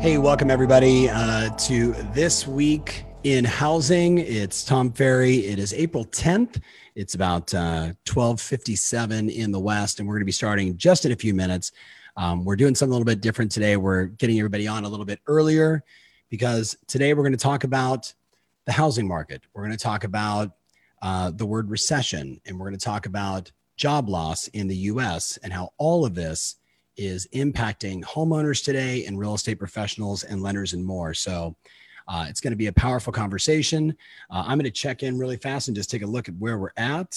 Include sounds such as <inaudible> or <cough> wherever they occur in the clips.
Hey, welcome everybody uh, to this week in housing. It's Tom Ferry. It is April 10th. It's about uh, 12:57 in the West, and we're going to be starting just in a few minutes. Um, we're doing something a little bit different today. We're getting everybody on a little bit earlier because today we're going to talk about the housing market. We're going to talk about uh, the word recession, and we're going to talk about job loss in the U.S. and how all of this is impacting homeowners today and real estate professionals and lenders and more. So uh, it's going to be a powerful conversation. Uh, I'm going to check in really fast and just take a look at where we're at.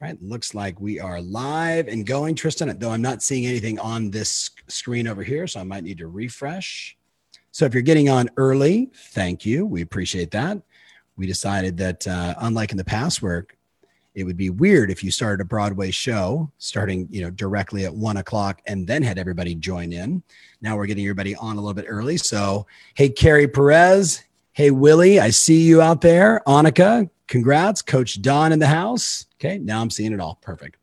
Right, looks like we are live and going, Tristan. Though I'm not seeing anything on this screen over here, so I might need to refresh. So if you're getting on early, thank you. We appreciate that. We decided that, uh, unlike in the past, where it would be weird if you started a Broadway show starting, you know, directly at one o'clock and then had everybody join in. Now we're getting everybody on a little bit early. So, hey, Carrie Perez. Hey, Willie, I see you out there. Annika, congrats. Coach Don in the house. Okay, now I'm seeing it all. Perfect.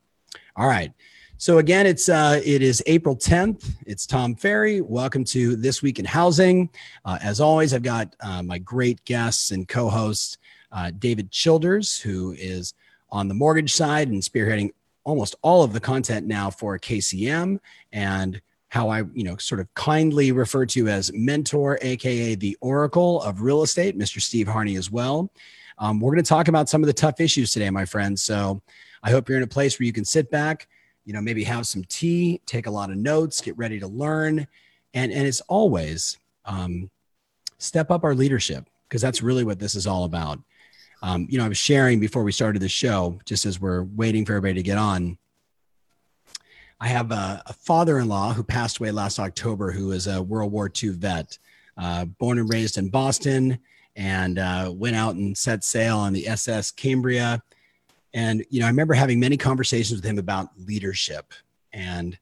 All right. So again, it's uh, it is April 10th. It's Tom Ferry. Welcome to this week in housing. Uh, as always, I've got uh, my great guests and co-hosts, uh, David Childers, who is on the mortgage side and spearheading almost all of the content now for KCM and how I, you know, sort of kindly refer to as mentor, aka the Oracle of real estate, Mr. Steve Harney as well. Um, we're going to talk about some of the tough issues today, my friends. So I hope you're in a place where you can sit back, you know, maybe have some tea, take a lot of notes, get ready to learn, and and it's always um, step up our leadership because that's really what this is all about. Um, you know, I was sharing before we started the show, just as we're waiting for everybody to get on. I have a, a father-in-law who passed away last October, who is a World War II vet, uh, born and raised in Boston, and uh, went out and set sail on the SS Cambria. And you know, I remember having many conversations with him about leadership, and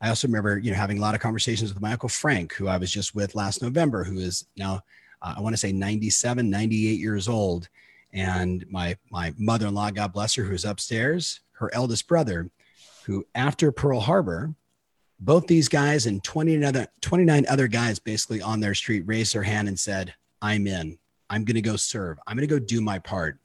I also remember you know having a lot of conversations with my uncle Frank, who I was just with last November, who is now uh, I want to say 97, 98 years old and my my mother-in-law god bless her who's upstairs her eldest brother who after pearl harbor both these guys and 20 other, 29 other guys basically on their street raised their hand and said i'm in. I'm going to go serve. I'm going to go do my part.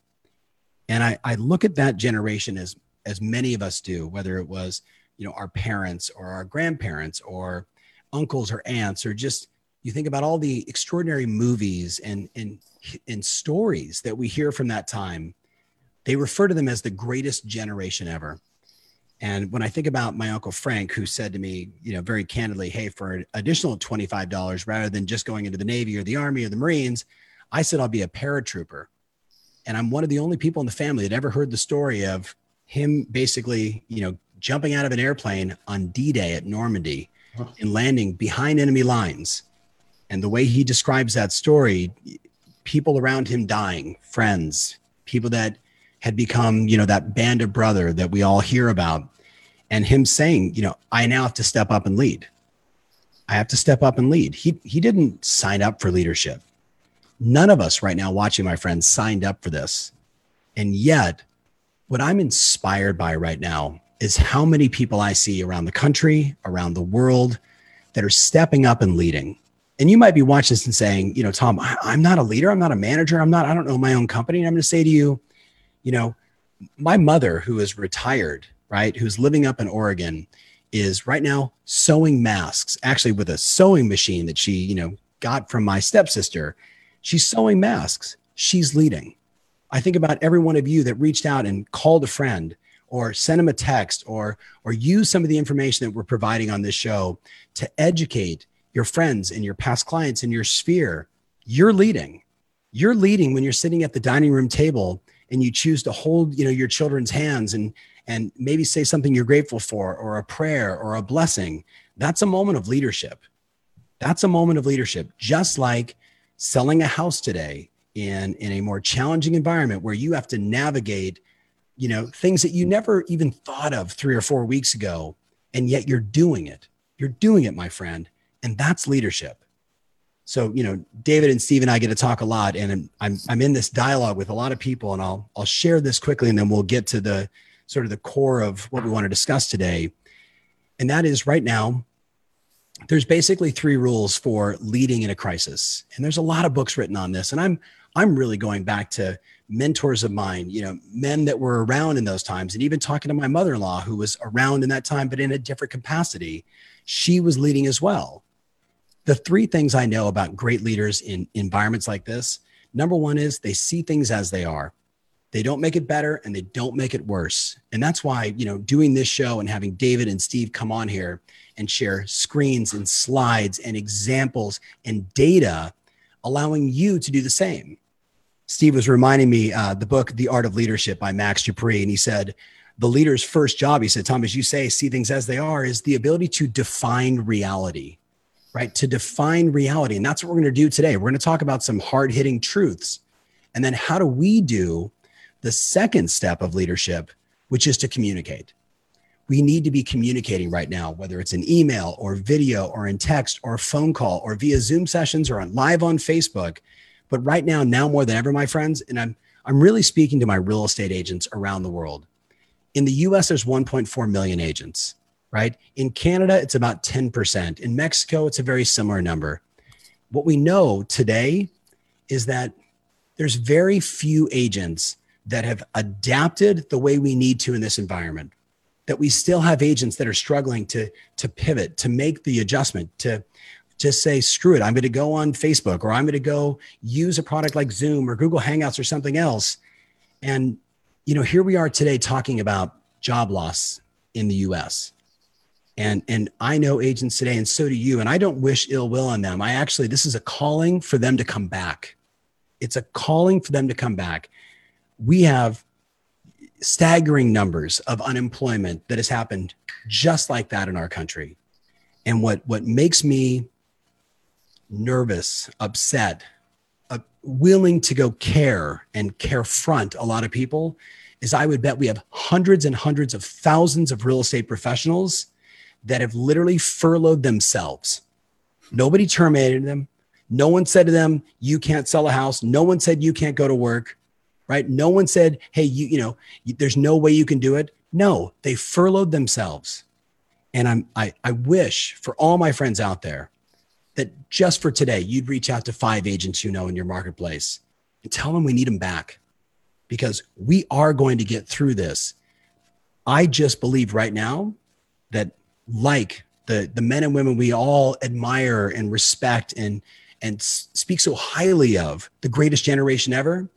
And I, I look at that generation as as many of us do whether it was you know our parents or our grandparents or uncles or aunts or just you think about all the extraordinary movies and and and stories that we hear from that time they refer to them as the greatest generation ever. And when i think about my uncle frank who said to me you know very candidly hey for an additional $25 rather than just going into the navy or the army or the marines i said i'll be a paratrooper. And i'm one of the only people in the family that ever heard the story of him basically you know jumping out of an airplane on d-day at normandy and landing behind enemy lines. And the way he describes that story, people around him dying, friends, people that had become, you know, that band of brother that we all hear about, and him saying, you know, I now have to step up and lead. I have to step up and lead. He he didn't sign up for leadership. None of us right now watching my friends signed up for this. And yet, what I'm inspired by right now is how many people I see around the country, around the world that are stepping up and leading and you might be watching this and saying, you know, Tom, I, am not a leader. I'm not a manager. I'm not, I don't know my own company. And I'm going to say to you, you know, my mother, who is retired, right, who's living up in Oregon, is right now sewing masks, actually with a sewing machine that she, you know, got from my stepsister. She's sewing masks. She's leading. I think about every one of you that reached out and called a friend or sent them a text or or use some of the information that we're providing on this show to educate your friends and your past clients in your sphere, you're leading. You're leading when you're sitting at the dining room table and you choose to hold, you know, your children's hands and and maybe say something you're grateful for or a prayer or a blessing. That's a moment of leadership. That's a moment of leadership, just like selling a house today in, in a more challenging environment where you have to navigate, you know, things that you never even thought of three or four weeks ago. And yet you're doing it. You're doing it, my friend. And that's leadership. So, you know, David and Steve and I get to talk a lot and I'm, I'm in this dialogue with a lot of people and I'll, I'll share this quickly and then we'll get to the sort of the core of what we want to discuss today. And that is right now, there's basically three rules for leading in a crisis. And there's a lot of books written on this. And I'm I'm really going back to mentors of mine, you know, men that were around in those times, and even talking to my mother-in-law who was around in that time, but in a different capacity. She was leading as well. The three things I know about great leaders in environments like this number one is they see things as they are. They don't make it better and they don't make it worse. And that's why, you know, doing this show and having David and Steve come on here and share screens and slides and examples and data, allowing you to do the same. Steve was reminding me uh, the book, The Art of Leadership by Max De Pree. And he said, the leader's first job, he said, Tom, as you say, see things as they are, is the ability to define reality, right? To define reality. And that's what we're going to do today. We're going to talk about some hard hitting truths. And then how do we do the second step of leadership, which is to communicate. We need to be communicating right now, whether it's an email or video or in text or a phone call or via Zoom sessions or on live on Facebook. But right now, now more than ever, my friends, and I'm I'm really speaking to my real estate agents around the world. In the US, there's 1.4 million agents, right? In Canada, it's about 10%. In Mexico, it's a very similar number. What we know today is that there's very few agents that have adapted the way we need to in this environment that we still have agents that are struggling to to pivot to make the adjustment to just say screw it i'm going to go on facebook or i'm going to go use a product like zoom or google hangouts or something else and you know here we are today talking about job loss in the us and and i know agents today and so do you and i don't wish ill will on them. I actually this is a calling for them to come back. It's a calling for them to come back. We have staggering numbers of unemployment that has happened just like that in our country. And what, what makes me nervous, upset, uh, willing to go care and care front a lot of people is I would bet we have hundreds and hundreds of thousands of real estate professionals that have literally furloughed themselves. Nobody terminated them. No one said to them, you can't sell a house. No one said you can't go to work right? No one said, hey, you, you know, there's no way you can do it. No, they furloughed themselves. And I'm, I, I wish for all my friends out there that just for today, you'd reach out to five agents you know in your marketplace and tell them we need them back because we are going to get through this. I just believe right now that, like the, the men and women we all admire and respect and, and speak so highly of, the greatest generation ever,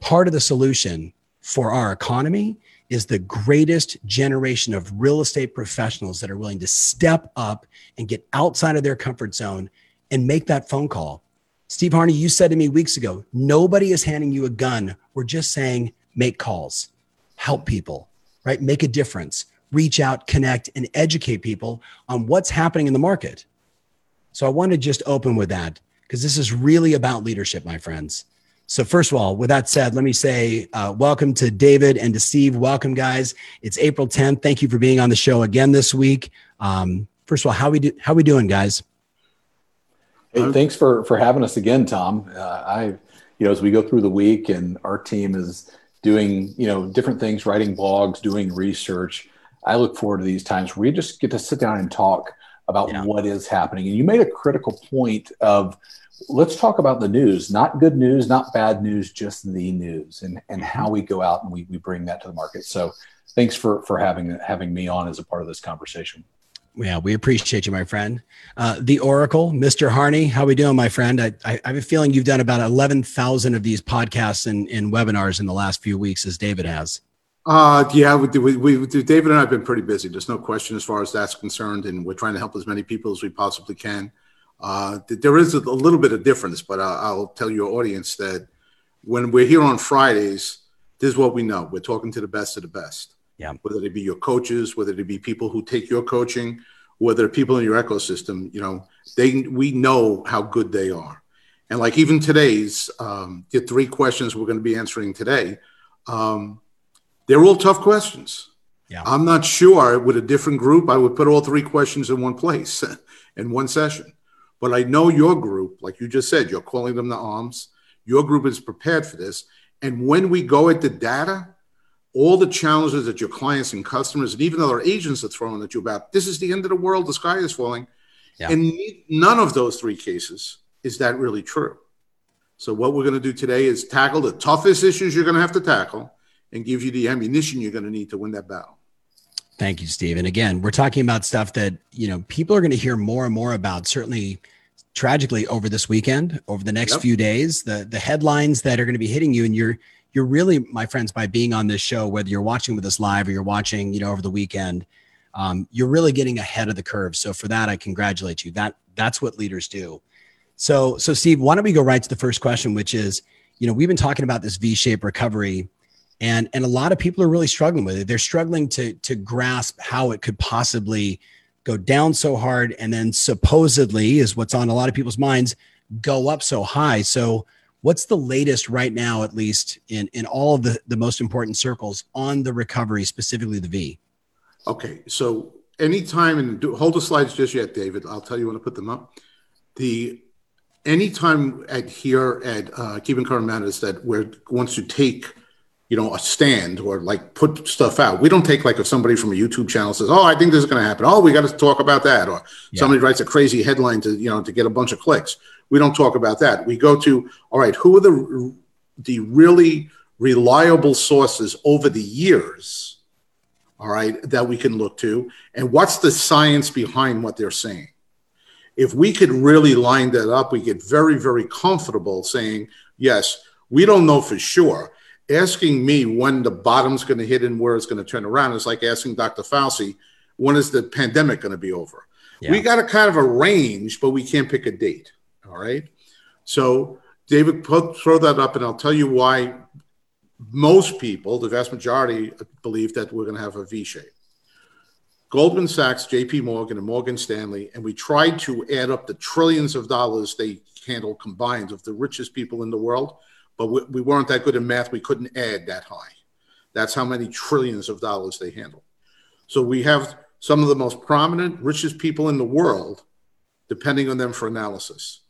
part of the solution for our economy is the greatest generation of real estate professionals that are willing to step up and get outside of their comfort zone and make that phone call. Steve Harney, you said to me weeks ago, nobody is handing you a gun. We're just saying make calls, help people, right? Make a difference, reach out, connect, and educate people on what's happening in the market. So I want to just open with that because this is really about leadership, my friends. So, first of all, with that said, let me say uh, welcome to David and to Steve. Welcome, guys. It's April 10th. Thank you for being on the show again this week. Um, first of all, how we do? How we doing, guys? Hey, thanks for for having us again, Tom. Uh, I, you know, as we go through the week, and our team is doing, you know, different things, writing blogs, doing research. I look forward to these times where we just get to sit down and talk about yeah. what is happening. And you made a critical point of let's talk about the news not good news not bad news just the news and and mm-hmm. how we go out and we, we bring that to the market so thanks for for having having me on as a part of this conversation yeah we appreciate you my friend uh, the oracle mr harney how we doing my friend I, I, I have a feeling you've done about 11000 of these podcasts and, and webinars in the last few weeks as david has uh, yeah, we, we, we, David and I have been pretty busy. There's no question as far as that's concerned, and we're trying to help as many people as we possibly can. Uh, there is a, little bit of difference, but I'll, I'll tell your audience that when we're here on Fridays, this is what we know. We're talking to the best of the best. Yeah. Whether it be your coaches, whether it be people who take your coaching, whether people in your ecosystem, you know, they we know how good they are. And like even today's um, the three questions we're going to be answering today, um, they're all tough questions. Yeah. I'm not sure with a different group I would put all three questions in one place <laughs> in one session. But I know your group, like you just said, you're calling them the arms. Your group is prepared for this. And when we go at the data, all the challenges that your clients and customers and even other agents are throwing at you about this is the end of the world, the sky is falling. Yeah. And none of those three cases is that really true. So, what we're going to do today is tackle the toughest issues you're going to have to tackle and give you the ammunition you're going to need to win that battle. Thank you, Steve. And again, we're talking about stuff that, you know, people are going to hear more and more about, certainly tragically over this weekend, over the next yep. few days, the the headlines that are going to be hitting you and you're you're really, my friends, by being on this show, whether you're watching with us live or you're watching, you know, over the weekend, um, you're really getting ahead of the curve. So for that, I congratulate you. That that's what leaders do. So, so Steve, why don't we go right to the first question, which is, you know, we've been talking about this V-shaped recovery, and and a lot of people are really struggling with it. They're struggling to to grasp how it could possibly go down so hard, and then supposedly is what's on a lot of people's minds, go up so high. So What's the latest right now, at least in, in all of the, the most important circles on the recovery, specifically the V? Okay, so anytime, and do, hold the slides just yet, David. I'll tell you when to put them up. The anytime at here at uh, Keeping Current Matters that we're wants to take you know, a stand or like put stuff out. We don't take like if somebody from a YouTube channel says, "Oh, I think this is going to happen." Oh, we got to talk about that, or yeah. somebody writes a crazy headline to you know to get a bunch of clicks. We don't talk about that. We go to, all right, who are the the really reliable sources over the years, all right, that we can look to, and what's the science behind what they're saying? If we could really line that up, we get very, very comfortable saying, yes, we don't know for sure. Asking me when the bottom's going to hit and where it's going to turn around is like asking Dr. Fauci, when is the pandemic going to be over? Yeah. We got a kind of a range, but we can't pick a date. All right. So, David, put, throw that up, and I'll tell you why most people, the vast majority, believe that we're going to have a V shape. Goldman Sachs, JP Morgan, and Morgan Stanley, and we tried to add up the trillions of dollars they handle combined of the richest people in the world, but we, we weren't that good in math. We couldn't add that high. That's how many trillions of dollars they handle. So we have some of the most prominent, richest people in the world depending on them for analysis.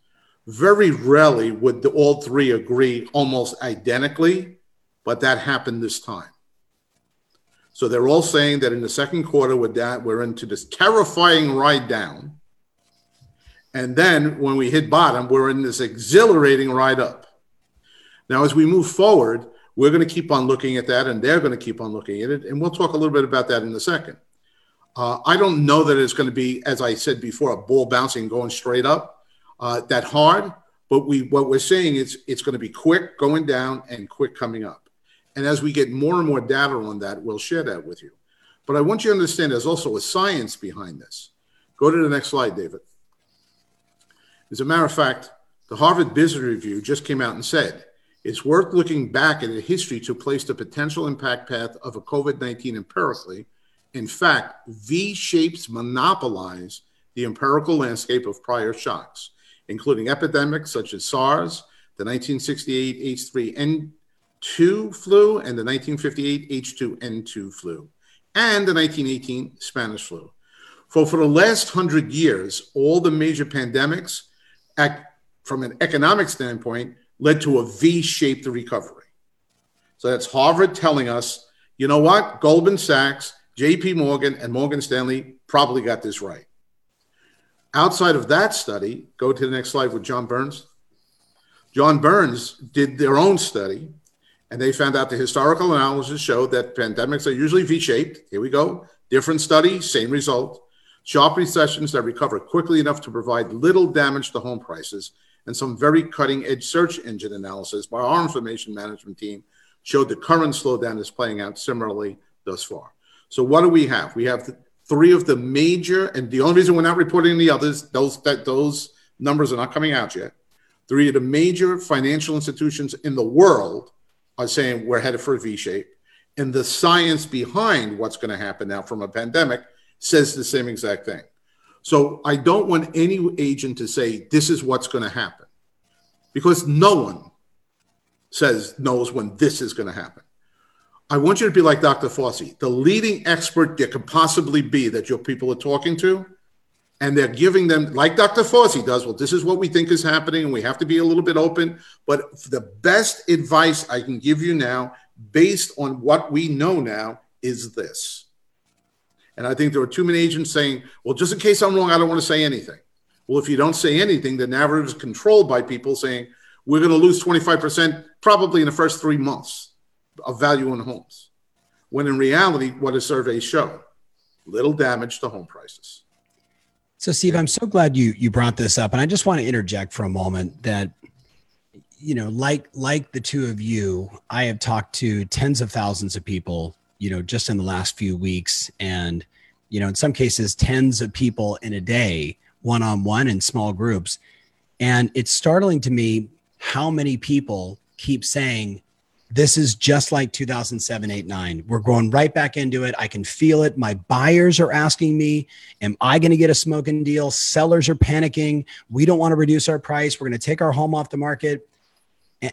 Very rarely would the, all three agree almost identically, but that happened this time. So they're all saying that in the second quarter, with that, we're into this terrifying ride down. And then when we hit bottom, we're in this exhilarating ride up. Now, as we move forward, we're going to keep on looking at that, and they're going to keep on looking at it. And we'll talk a little bit about that in a second. Uh, I don't know that it's going to be, as I said before, a ball bouncing going straight up uh, that hard, but we what we're saying is it's going to be quick going down and quick coming up. And as we get more and more data on that, we'll share that with you. But I want you to understand there's also a science behind this. Go to the next slide, David. As a matter of fact, the Harvard Business Review just came out and said it's worth looking back at the history to place the potential impact path of a COVID 19 empirically. In fact, V shapes monopolize the empirical landscape of prior shocks including epidemics such as SARS, the 1968 H3N2 flu, and the 1958 H2N2 flu, and the 1918 Spanish flu. For, for the last hundred years, all the major pandemics, act, from an economic standpoint, led to a V shaped recovery. So that's Harvard telling us, you know what? Goldman Sachs, JP Morgan, and Morgan Stanley probably got this right. Outside of that study, go to the next slide with John Burns. John Burns did their own study, and they found out the historical analysis showed that pandemics are usually V shaped. Here we go. Different study, same result. Sharp recessions that recover quickly enough to provide little damage to home prices, and some very cutting edge search engine analysis by our information management team showed the current slowdown is playing out similarly thus far. So, what do we have? We have three of the major, and the only reason we're not reporting the others, those that those numbers are not coming out yet. Three of the major financial institutions in the world are saying we're headed for a V shape. And the science behind what's going to happen now from a pandemic says the same exact thing. So I don't want any agent to say this is what's going to happen because no one says knows when this is going to happen. I want you to be like Dr. Fauci, the leading expert there could possibly be that your people are talking to. And they're giving them, like Dr. Fauci does, well, this is what we think is happening, and we have to be a little bit open. But the best advice I can give you now, based on what we know now, is this. And I think there are too many agents saying, well, just in case I'm wrong, I don't want to say anything. Well, if you don't say anything, the narrative is controlled by people saying, we're going to lose 25% probably in the first three months of value in homes. When in reality, what do surveys show? Little damage to home prices. So, Steve, I'm so glad you you brought this up, and I just want to interject for a moment that you know, like like the two of you, I have talked to tens of thousands of people, you know, just in the last few weeks, and you know, in some cases, tens of people in a day, one on one in small groups, and it's startling to me how many people keep saying this is just like 2007 8 9 we're going right back into it. I can feel it. My buyers are asking me am i going to get a smoking deal sellers are panicking. We don't want to reduce our price. We're going to take our home off the market. And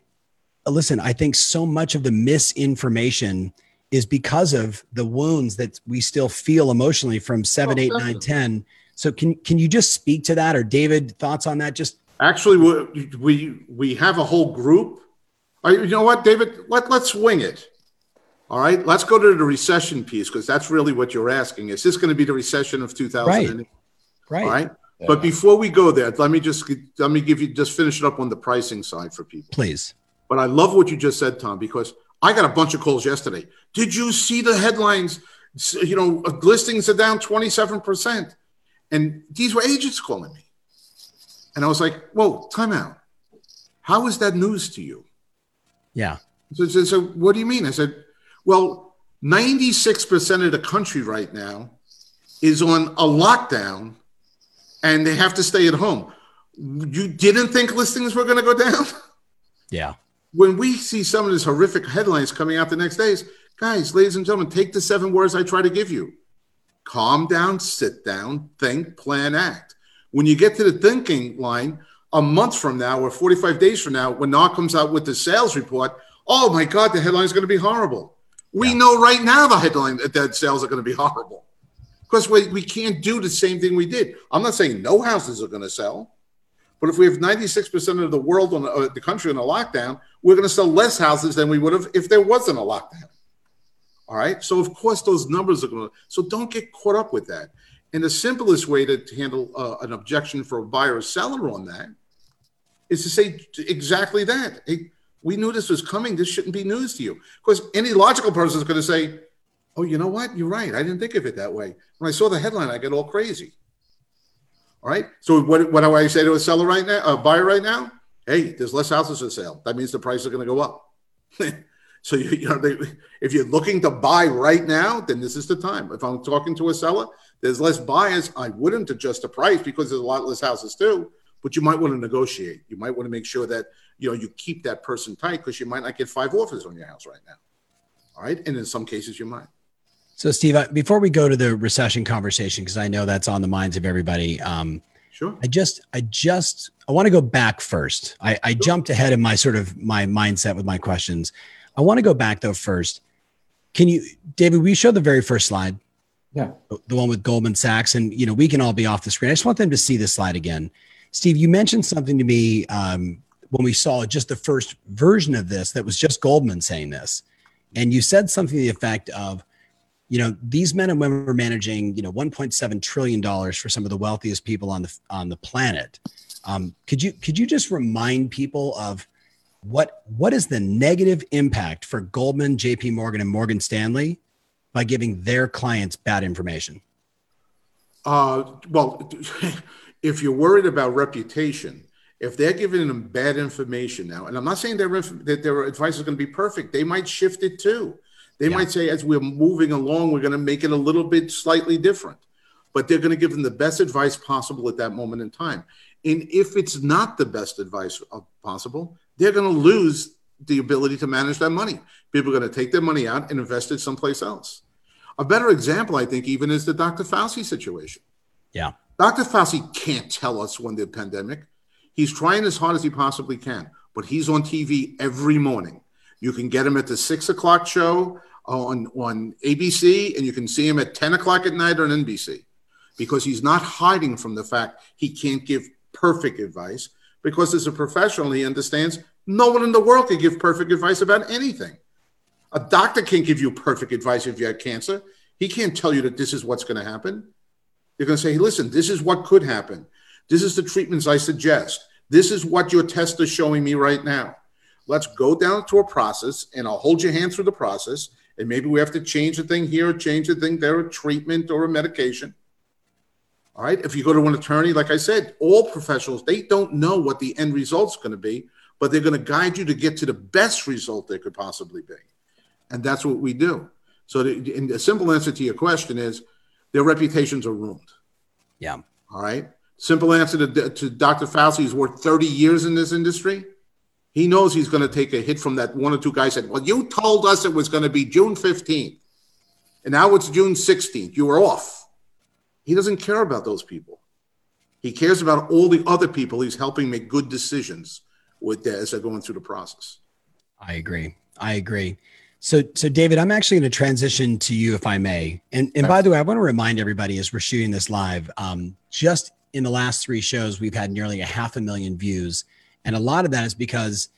listen i think so much of the misinformation is because of the wounds that we still feel emotionally from 7 8 9 10 so can can you just speak to that or david thoughts on that just actually we we, we have a whole group you know what, David? Let, let's wing it. All right, let's go to the recession piece because that's really what you're asking. Is this going to be the recession of 2008? Right. Right. All right. Yeah. But before we go there, let me just let me give you just finish it up on the pricing side for people. Please. But I love what you just said, Tom, because I got a bunch of calls yesterday. Did you see the headlines? You know, listings are down 27%. And these were agents calling me. And I was like, whoa, time out. How is that news to you? Yeah. So, so, so what do you mean? I said, well, 96% of the country right now is on a lockdown and they have to stay at home. You didn't think listings were going to go down? Yeah. When we see some of these horrific headlines coming out the next days, guys, ladies and gentlemen, take the seven words I try to give you calm down, sit down, think, plan, act. When you get to the thinking line, a month from now or 45 days from now, when NAR comes out with the sales report, oh my God, the headline is going to be horrible. We yeah. know right now the headline that sales are going to be <laughs> horrible because we, we can't do the same thing we did. I'm not saying no houses are going to sell, but if we have 96% of the world on uh, the country in a lockdown, we're going to sell less houses than we would have if there wasn't a lockdown. All right. So, of course, those numbers are going to, so don't get caught up with that. And the simplest way to handle uh, an objection for a buyer or seller on that is to say exactly that. Hey, we knew this was coming. This shouldn't be news to you. Because any logical person is going to say, oh, you know what? You're right. I didn't think of it that way. When I saw the headline, I get all crazy. All right. So what, what do I say to a seller right now, uh, a buyer right now? Hey, there's less houses for sale. That means the price is going to go up. <laughs> so you, you know, they, if you're looking to buy right now, then this is the time. If I'm talking to a seller, there's less buyers. I wouldn't adjust the price because there's a lot less houses too but you might want to negotiate. You might want to make sure that you know you keep that person tight because you might not get five offers on your house right now. All right, and in some cases you might. So, Steve, before we go to the recession conversation, because I know that's on the minds of everybody. Um, sure. I just, I just, I want to go back first. I, I sure. jumped ahead in my sort of my mindset with my questions. I want to go back though first. Can you, David? We show the very first slide. Yeah. The one with Goldman Sachs, and you know we can all be off the screen. I just want them to see this slide again. Steve, you mentioned something to me um, when we saw just the first version of this that was just Goldman saying this. And you said something to the effect of, you know, these men and women are managing, you know, 1.7 trillion dollars for some of the wealthiest people on the on the planet. Um, could you could you just remind people of what what is the negative impact for Goldman, J.P. Morgan, and Morgan Stanley by giving their clients bad information? Uh, well, <laughs> if you're worried about reputation, if they're giving them bad information now, and I'm not saying their, that their advice is going to be perfect, they might shift it too. They yeah. might say, as we're moving along, we're going to make it a little bit slightly different, but they're going to give them the best advice possible at that moment in time. And if it's not the best advice uh, possible, they're going to lose the ability to manage that money. People are going to take their money out and invest it someplace else. A better example, I think, even is the Dr. Fauci situation. Yeah. Dr. Fauci can't tell us when the pandemic. He's trying as hard as he possibly can, but he's on TV every morning. You can get him at the six o'clock show on, on ABC, and you can see him at 10 o'clock at night on NBC because he's not hiding from the fact he can't give perfect advice because as a professional, he understands no one in the world can give perfect advice about anything. A doctor can't give you perfect advice if you have cancer. He can't tell you that this is what's going to happen. You're going to say, hey, listen, this is what could happen. This is the treatments I suggest. This is what your test is showing me right now. Let's go down to a process and I'll hold your hand through the process. And maybe we have to change a thing here, change a thing there, a treatment or a medication. All right. If you go to an attorney, like I said, all professionals, they don't know what the end result's going to be, but they're going to guide you to get to the best result there could possibly be. And that's what we do. So the, the simple answer to your question is their reputations are ruined. Yeah. All right. Simple answer to, to Dr. Fauci He's worked 30 years in this industry. He knows he's going to take a hit from that one or two guys said, Well, you told us it was going to be June 15th, and now it's June 16th. You were off. He doesn't care about those people. He cares about all the other people he's helping make good decisions with as they're going through the process. I agree. I agree. So, so David, I'm actually going to transition to you, if I may. And and by the way, I want to remind everybody as we're shooting this live, um, just in the last three shows, we've had nearly a half a million views, and a lot of that is because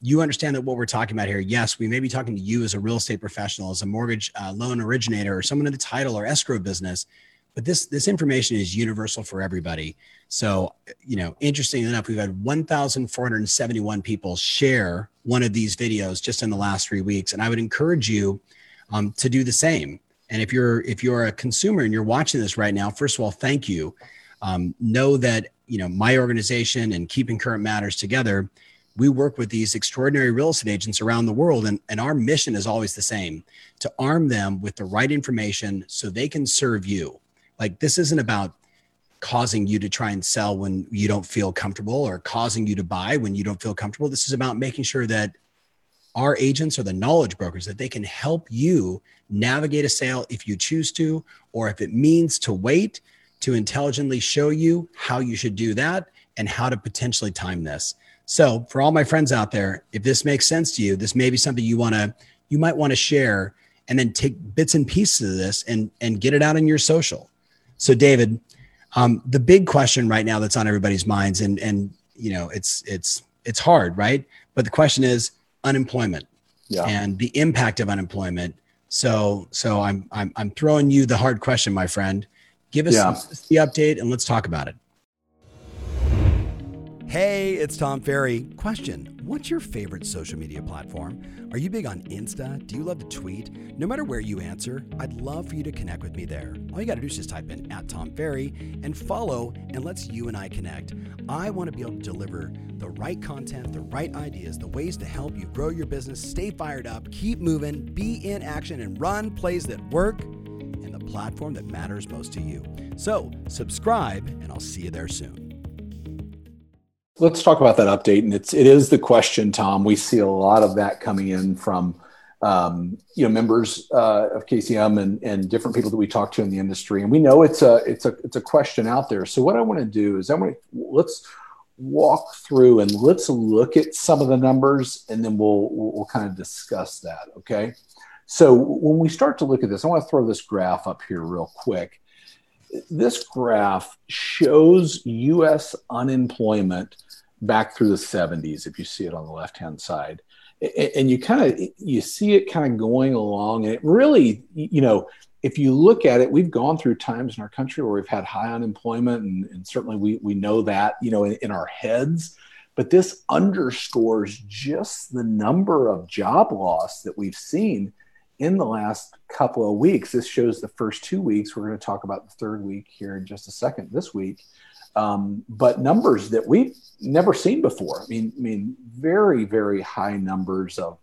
you understand that what we're talking about here. Yes, we may be talking to you as a real estate professional, as a mortgage uh, loan originator, or someone in the title or escrow business, but this this information is universal for everybody. So, you know, interesting enough, we've had 1,471 people share one of these videos just in the last three weeks, and I would encourage you um, to do the same. And if you're if you're a consumer and you're watching this right now, first of all, thank you. Um, know that you know my organization and keeping current matters together. We work with these extraordinary real estate agents around the world, and, and our mission is always the same to arm them with the right information so they can serve you like this isn't about causing you to try and sell when you don't feel comfortable or causing you to buy when you don't feel comfortable. This is about making sure that our agents are the knowledge brokers that they can help you navigate a sale if you choose to, or if it means to wait to intelligently show you how you should do that and how to potentially time this. So, for all my friends out there, if this makes sense to you, this may be something you want to you might want to share and then take bits and pieces of this and and get it out in your social. So, David, um, the big question right now that's on everybody's minds, and and you know, it's it's it's hard, right? But the question is unemployment yeah. and the impact of unemployment. So, so I'm I'm I'm throwing you the hard question, my friend. Give us yeah. the update and let's talk about it. Hey, it's Tom Ferry. Question What's your favorite social media platform? Are you big on Insta? Do you love to tweet? No matter where you answer, I'd love for you to connect with me there. All you got to do is just type in at Tom Ferry and follow, and let's you and I connect. I want to be able to deliver the right content, the right ideas, the ways to help you grow your business, stay fired up, keep moving, be in action, and run plays that work in the platform that matters most to you. So, subscribe, and I'll see you there soon. Let's talk about that update, and it's it is the question, Tom. We see a lot of that coming in from um, you know members uh, of KCM and, and different people that we talk to in the industry, and we know it's a it's a it's a question out there. So what I want to do is I want to let's walk through and let's look at some of the numbers, and then we'll we'll, we'll kind of discuss that. Okay. So when we start to look at this, I want to throw this graph up here real quick. This graph shows US unemployment back through the 70s if you see it on the left hand side and you kind of you see it kind of going along and it really you know if you look at it we've gone through times in our country where we've had high unemployment and, and certainly we, we know that you know in, in our heads. But this underscores just the number of job loss that we've seen in the last couple of weeks. This shows the first two weeks. We're going to talk about the third week here in just a second this week. Um, but numbers that we've never seen before. I mean, I mean, very, very high numbers of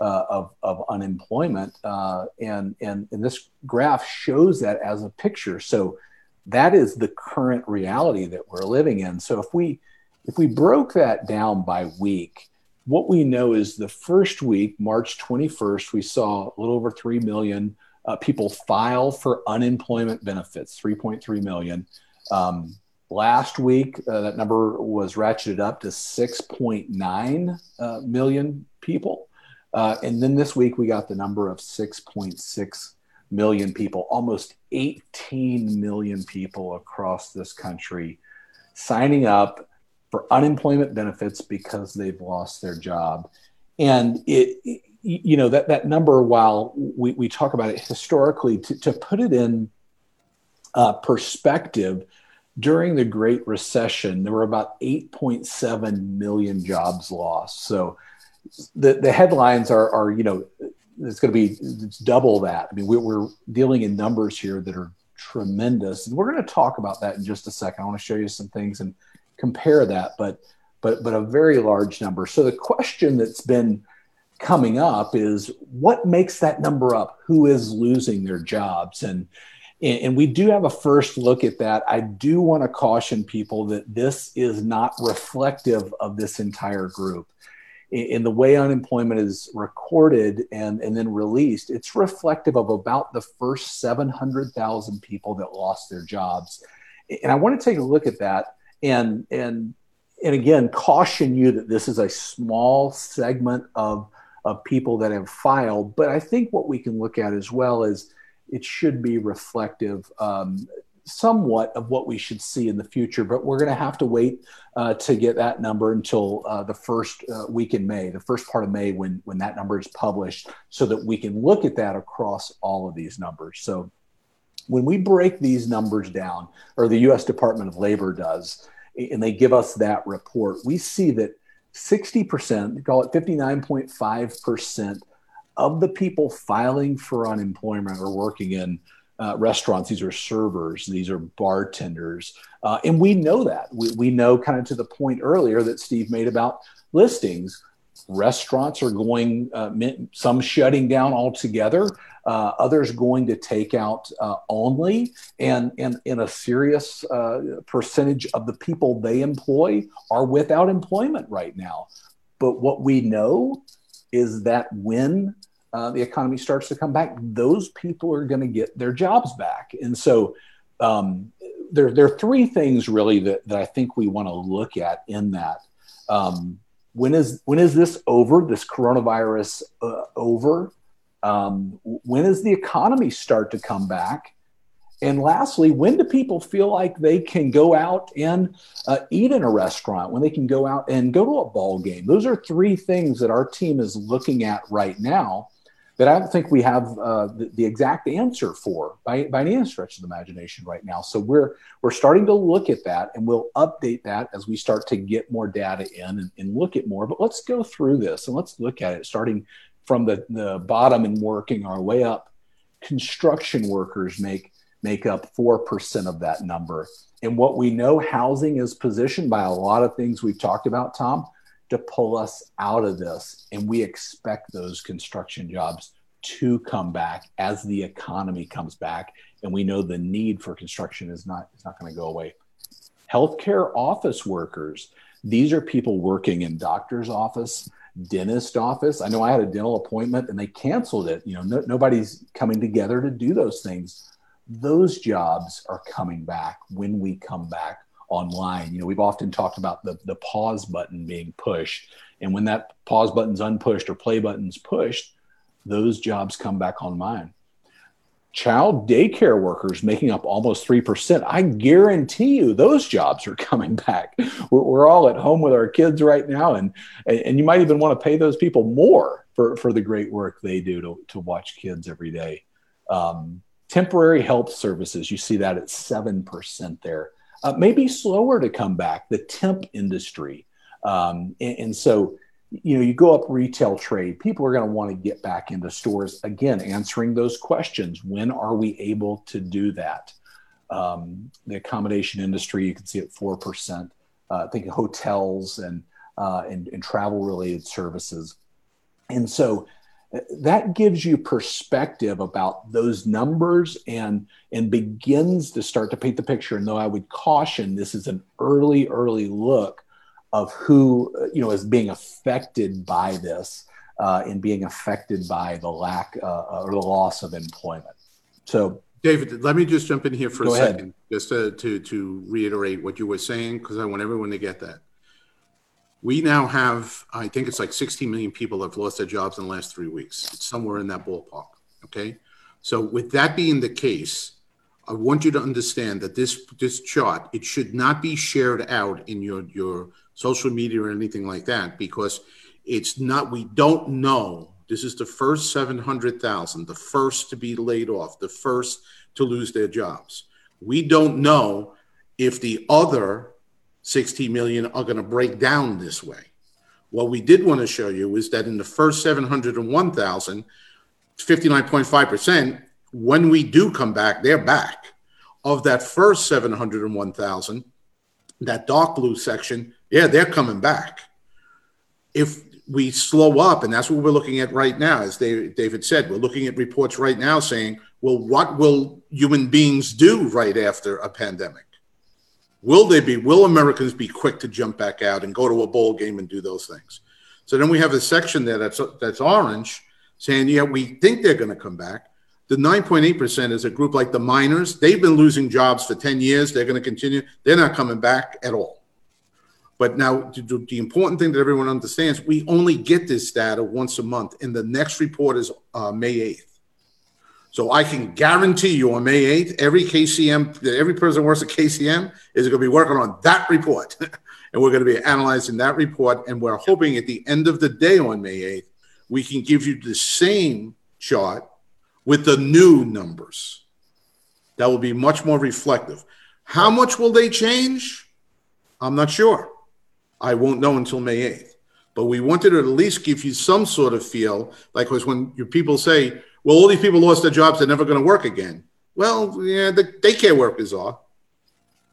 uh, of, of unemployment, uh, and and and this graph shows that as a picture. So that is the current reality that we're living in. So if we if we broke that down by week, what we know is the first week, March 21st, we saw a little over 3 million uh, people file for unemployment benefits, 3.3 million. Um, last week, uh, that number was ratcheted up to 6.9 uh, million people. Uh, and then this week, we got the number of 6.6 million people, almost 18 million people across this country signing up for unemployment benefits because they've lost their job. And it, you know, that, that number, while we, we talk about it historically, to, to put it in uh, perspective, during the Great Recession, there were about 8.7 million jobs lost. So the, the headlines are, are, you know, it's going to be it's double that. I mean, we, we're dealing in numbers here that are tremendous, and we're going to talk about that in just a second. I want to show you some things and compare that, but but but a very large number. So the question that's been coming up is what makes that number up? Who is losing their jobs? And and we do have a first look at that. I do want to caution people that this is not reflective of this entire group in the way unemployment is recorded and, and then released, it's reflective of about the first 700,000 people that lost their jobs. And I want to take a look at that and, and, and again, caution you that this is a small segment of, of people that have filed. But I think what we can look at as well is it should be reflective um, somewhat of what we should see in the future, but we're going to have to wait uh, to get that number until uh, the first uh, week in May, the first part of May, when when that number is published, so that we can look at that across all of these numbers. So when we break these numbers down, or the U.S. Department of Labor does, and they give us that report, we see that 60%, call it 59.5% of the people filing for unemployment are working in uh, restaurants. These are servers. These are bartenders. Uh, and we know that. We, we know kind of to the point earlier that Steve made about listings. Restaurants are going, uh, some shutting down altogether, uh, others going to take out uh, only. And, and in a serious uh, percentage of the people they employ are without employment right now. But what we know is that when uh, the economy starts to come back, those people are going to get their jobs back. And so um, there, there are three things really that, that I think we want to look at in that. Um, when is when is this over? This coronavirus uh, over? Um, when does the economy start to come back? And lastly, when do people feel like they can go out and uh, eat in a restaurant? When they can go out and go to a ball game? Those are three things that our team is looking at right now that I don't think we have uh, the, the, exact answer for by, by any stretch of the imagination right now. So we're we're starting to look at that, and we'll update that as we start to get more data in and, and look at more. But let's go through this and let's look at it starting from the, the bottom and working our way up. Construction workers make make up four percent of that number, and what we know, housing is positioned by a lot of things we've talked about, Tom to pull us out of this. And we expect those construction jobs to come back as the economy comes back. And we know the need for construction is not, is not going to go away. Healthcare office workers, these are people working in doctor's office, dentist office. I know I had a dental appointment and they canceled it. You know, no, nobody's coming together to do those things. Those jobs are coming back when we come back online. You know, we've often talked about the, the pause button being pushed. And when that pause button's unpushed or play button's pushed, those jobs come back online. Child daycare workers making up almost 3%. I guarantee you those jobs are <laughs> coming back. We're, we're all at home with our kids right now, and, and you might even want to pay those people more for, for the great work they do to, to watch kids every day. Um, temporary health services, you see that at 7% there uh, maybe slower to come back, the temp industry. Um, and, and, so, you know, you go up retail trade, people are going to want to get back into stores again, answering those questions. When are we able to do that? Um, the accommodation industry, you can see at 4%. Uh, I think hotels and, uh, and, and travel related services. And so, that gives you perspective about those numbers and and begins to start to paint the picture and though i would caution this is an early early look of who you know is being affected by this uh, and being affected by the lack uh, or the loss of employment so David, let me just jump in here for a ahead. second, just to, to, to reiterate what you were saying, because I want everyone to get that. We now have, I think it's like 16 million people have lost their jobs in the last three weeks. It's somewhere in that ballpark. Okay. So, with that being the case, I want you to understand that this this chart it should not be shared out in your your social media or anything like that because it's not. We don't know this is the first 700,000, the first to be laid off, the first to lose their jobs. We don't know if the other 60 million are going to break down this way. What we did want to show you is that in the first 701,000, 59.5%, when we do come back, they're back. Of that first 701,000, that dark blue section, yeah, they're coming back. If we slow up, and that's what we're looking at right now. As David said, we're looking at reports right now saying, well, what will human beings do right after a pandemic? Will they be, will Americans be quick to jump back out and go to a bowl game and do those things? So then we have a section there that's, that's orange saying, yeah, we think they're going to come back. The 9.8% is a group like the miners. They've been losing jobs for 10 years. They're going to continue. They're not coming back at all. But now, the, important thing that everyone understands, we only get this data once a month, and the next report is uh, May 8th. So I can guarantee you on May 8th, every KCM, every person who works at KCM is going to be working on that report. <laughs> and we're going to be analyzing that report. And we're hoping at the end of the day on May 8th, we can give you the same chart with the new numbers. That will be much more reflective. How much will they change? I'm not sure. I won't know until May 8th. But we wanted to at least give you some sort of feel, like because when your people say, well, all these people lost their jobs, they're never going to work again. Well, yeah, the daycare workers are.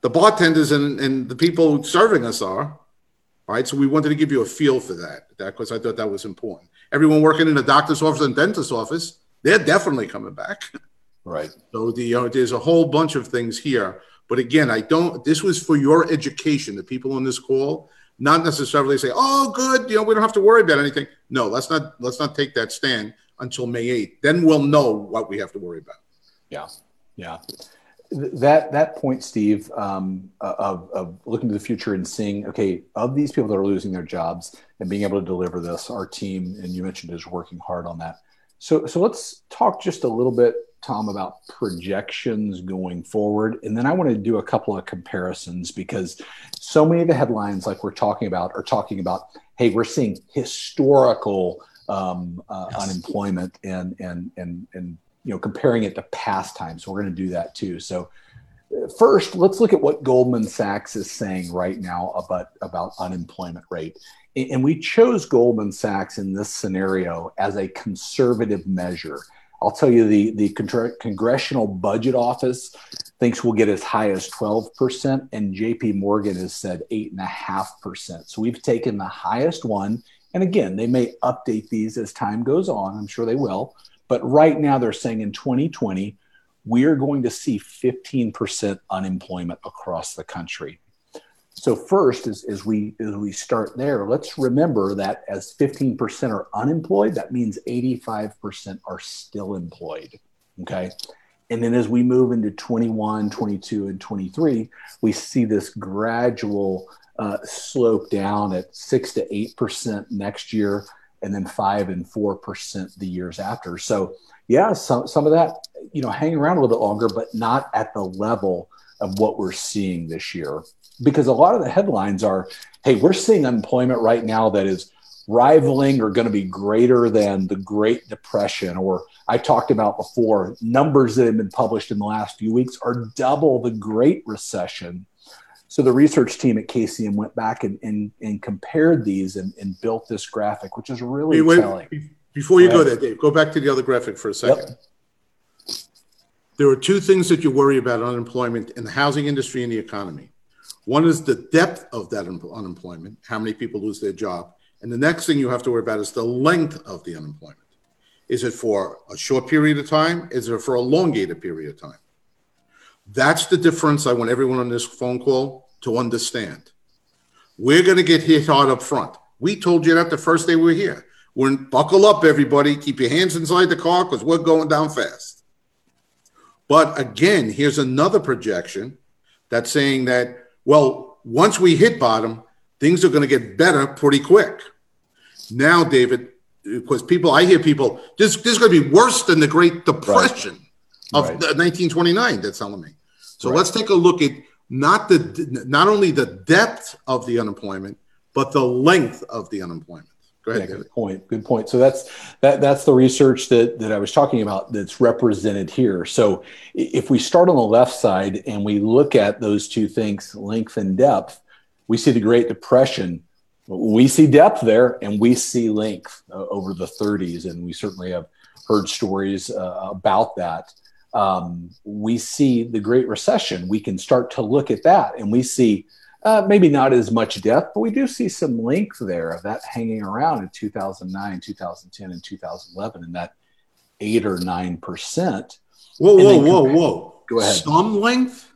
The bartenders and, and the people serving us are. Right. So we wanted to give you a feel for that, that because I thought that was important. Everyone working in a doctor's office and dentist's office, they're definitely coming back. Right. So the uh, there's a whole bunch of things here. But again, I don't. This was for your education. The people on this call, not necessarily say, "Oh, good, you know, we don't have to worry about anything." No, let's not let's not take that stand until May 8th. Then we'll know what we have to worry about. Yeah, yeah. That that point, Steve, um, of, of looking to the future and seeing, okay, of these people that are losing their jobs and being able to deliver this, our team, and you mentioned is working hard on that. So, so let's talk just a little bit Tom, about projections going forward. And then I want to do a couple of comparisons because so many of the headlines, like we're talking about, are talking about, hey, we're seeing historical um, uh, yes. unemployment and, and, and, and, you know, comparing it to past times. So we're going to do that too. So, uh, First, let's look at what Goldman Sachs is saying right now about, about unemployment rate. And we chose Goldman Sachs in this scenario as a conservative measure. I'll tell you the the Congressional Budget Office thinks we'll get as high as 12%, and JP Morgan has said 8.5%. So we've taken the highest one. And again, they may update these as time goes on. I'm sure they will. But right now, they're saying in 2020, we're going to see 15% unemployment across the country. So first, as, as we as we start there, let's remember that as 15% are unemployed, that means 85% are still employed. Okay. And then as we move into 21, 22, and 23, we see this gradual uh, slope down at six to eight percent next year, and then five and four percent the years after. So yeah, some some of that, you know, hang around a little bit longer, but not at the level of what we're seeing this year because a lot of the headlines are hey, we're seeing unemployment right now that is rivaling or going to be greater than the Great Depression, or I talked about before, numbers that have been published in the last few weeks are double the Great Recession. So the research team at KCM went back and, and, and compared these and, and, built this graphic, which is really wait, telling. Before you go there, Dave, go back to the other graphic for a second. Yep. There are two things that you worry about unemployment in the housing industry and the economy. One is the depth of that unemployment, how many people lose their job. And the next thing you have to worry about is the length of the unemployment. Is it for a short period of time? Is it for a elongated period of time? That's the difference I want everyone on this phone call to understand. We're going to get hit hard up front. We told you that the first day we were here. We're buckle up, everybody. Keep your hands inside the car because we're going down fast. But again, here's another projection that's saying that, well, once we hit bottom, things are going to get better pretty quick. Now, David, because people, I hear people, this, this is going to be worse than the Great Depression right. of right. 1929. That's telling me. So right. let's take a look at not the not only the depth of the unemployment, but the length of the unemployment. Go ahead. Yeah, good point. Good point. So that's that that's the research that that I was talking about that's represented here. So if we start on the left side and we look at those two things, length and depth, we see the Great Depression. We see depth there, and we see length uh, over the 30s, and we certainly have heard stories uh, about that. Um, we see the Great Recession. We can start to look at that, and we see uh, maybe not as much depth, but we do see some length there of that hanging around in 2009, 2010, and 2011, and that eight or nine percent. Whoa, whoa, whoa, whoa! Go ahead. Some length.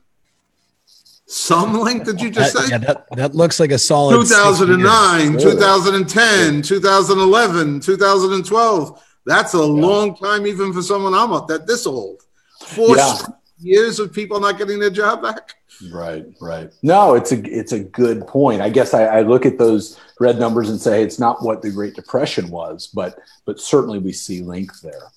Some length did you just that, say? Yeah, that, that looks like a solid 2009, 2010, 2011, 2012. That's a yeah. long time even for someone I'm up that this old. Four yeah. Years of people not getting their job back. Right, right. No, it's a it's a good point. I guess I, I, look at those red numbers and say it's not what the Great Depression was, but but certainly we see length there.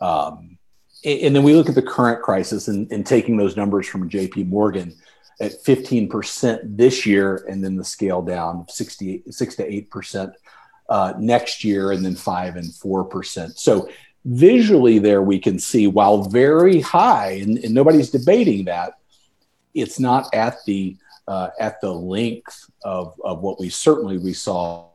Um, and, then we look at the current crisis and, and taking those numbers from J.P. Morgan at 15% this year, and then the scale down of 68, six to eight percent uh, next year, and then five and four percent. So visually, there we can see while very high, and, and nobody's debating that it's not at the uh, at the length of, of what we certainly we saw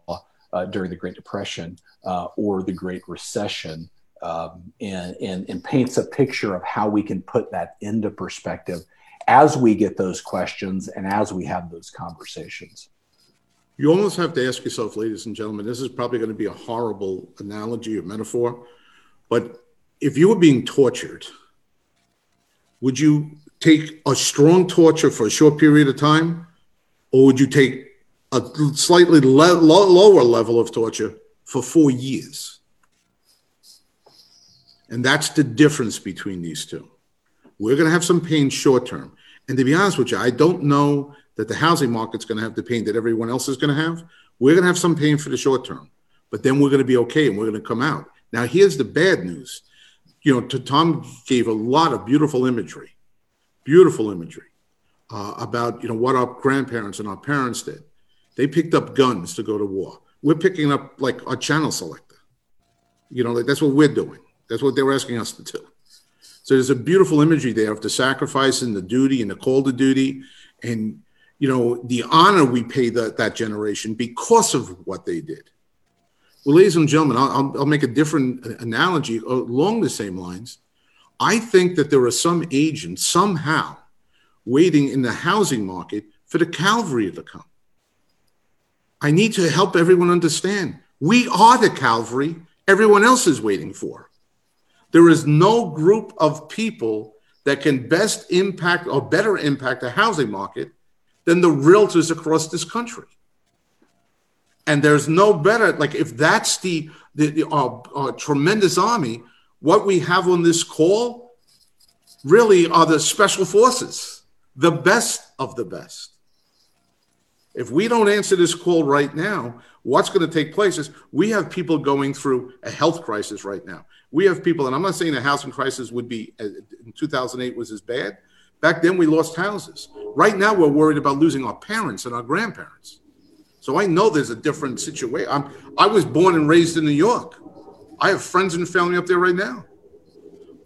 uh, during the Great Depression uh, or the Great Recession, um, and, and, and paints a picture of how we can put that into perspective as we get those questions and as we have those conversations. You almost have to ask yourself, ladies and gentlemen, this is probably going to be a horrible analogy or metaphor, but if you were being tortured, would you take a strong torture for a short period of time, or would you take a slightly le- lower level of torture for four years? And that's the difference between these two. We're going to have some pain short term. And to be honest with you, I don't know that the housing market's going to have the pain that everyone else is going to have. We're going to have some pain for the short term, but then we're going to be okay and we're going to come out. Now, here's the bad news. You know, Tom gave a lot of beautiful imagery beautiful imagery uh, about you know what our grandparents and our parents did. They picked up guns to go to war. We're picking up like a channel selector. You know, like, that's what we're doing. That's what they were asking us to do. So there's a beautiful imagery there of the sacrifice and the duty and the call to duty, and you know the honor we pay that that generation because of what they did. Well, ladies and gentlemen, I'll, I'll make a different analogy along the same lines. I think that there are some agents somehow waiting in the housing market for the cavalry to come. I need to help everyone understand we are the Calvary everyone else is waiting for. There is no group of people that can best impact or better impact the housing market than the realtors across this country. And there's no better, like if that's the, the, the uh, uh, tremendous army, what we have on this call really are the special forces, the best of the best. If we don't answer this call right now, what's going to take place is we have people going through a health crisis right now. We have people, and I'm not saying the housing crisis would be uh, in 2008 was as bad. Back then, we lost houses. Right now, we're worried about losing our parents and our grandparents. So I know there's a different situation. I'm, I was born and raised in New York. I have friends and family up there right now.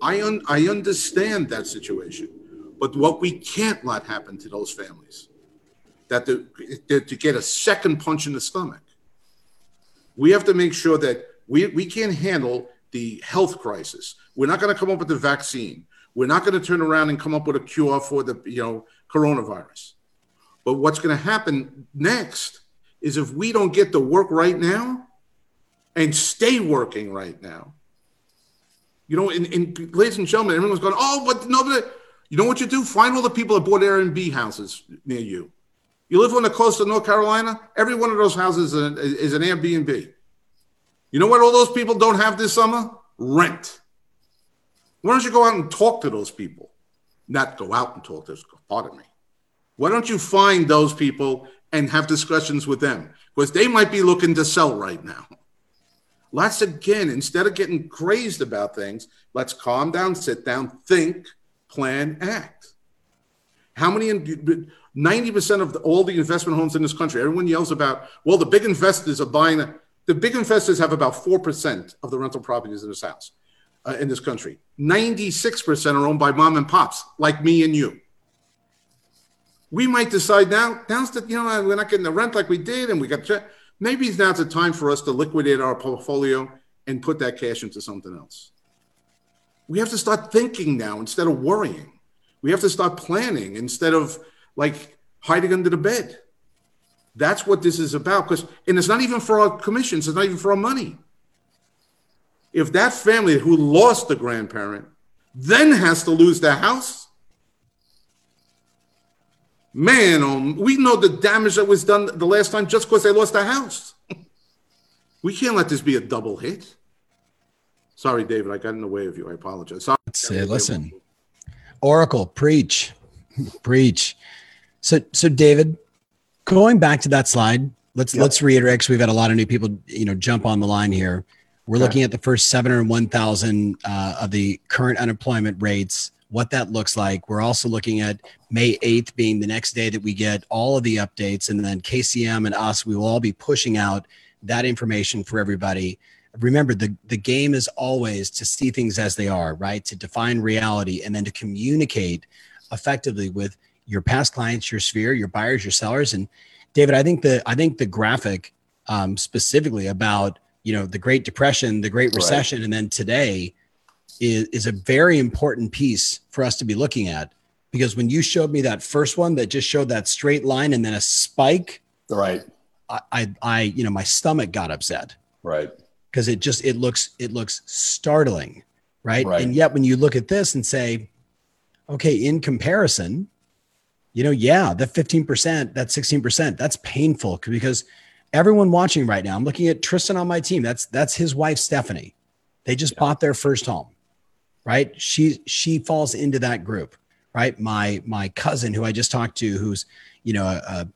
I, un- I understand that situation. But what we can't let happen to those families, that to, to get a second punch in the stomach, we have to make sure that we, we can't handle the health crisis. We're not going to come up with the vaccine. We're not going to turn around and come up with a cure for the you know coronavirus. But what's going to happen next is if we don't get to work right now, and stay working right now. You know, and, and ladies and gentlemen, everyone's going, oh, but nobody. You know what you do? Find all the people that bought Airbnb houses near you. You live on the coast of North Carolina. Every one of those houses is an, Airbnb. You know what? All those people don't have this summer rent. Why don't you go out and talk to those people? not go out and talk to, pardon me. Why don't you find those people and have discussions with them? Because they might be looking to sell right now. Let's again, instead of getting crazed about things, let's calm down, sit down, think, plan, act. How many, 90% of the, all the investment homes in this country, everyone yells about, well, the big investors are buying, the, big investors have about 4% of the rental properties in this house, uh, in this country. 96% are owned by mom and pops, like me and you. We might decide now, now's the, you know, we're not getting the rent like we did, and we got, maybe now's the time for us to liquidate our portfolio and put that cash into something else. We have to start thinking now instead of worrying. We have to start planning instead of like hiding under the bed. That's what this is about. Because and it's not even for our commissions, it's not even for our money. If that family who lost the grandparent then has to lose their house, man, oh, we know the damage that was done the last time just because they lost their house. we can't let this be a double hit. Sorry, David, I got in the way of you. I apologize. Sorry. listen, Oracle, preach, <laughs> preach. So, so David, going back to that slide, let's yep. let's reiterate because we've had a lot of new people, you know, jump on the line here. We're okay. looking at the first 701,000 uh, of the current unemployment rates, what that looks like. We're also looking at May 8th being the next day that we get all of the updates, and then KCM and us, we will all be pushing out that information for everybody remember the the game is always to see things as they are right to define reality and then to communicate effectively with your past clients your sphere your buyers your sellers and david i think the i think the graphic um, specifically about you know the great depression the great recession right. and then today is, is a very important piece for us to be looking at. Because when you showed me that first one that just showed that straight line and then a spike right. I, I, I you know my stomach got upset. Right. Because it just it looks it looks startling right? right. And yet when you look at this and say okay in comparison you know yeah the 15% that 16% that's painful because everyone watching right now i'm looking at tristan on my team. That's that's his wife stephanie. They just yeah. bought their first home right she she falls into that group right my my cousin who i just talked to who's you know a,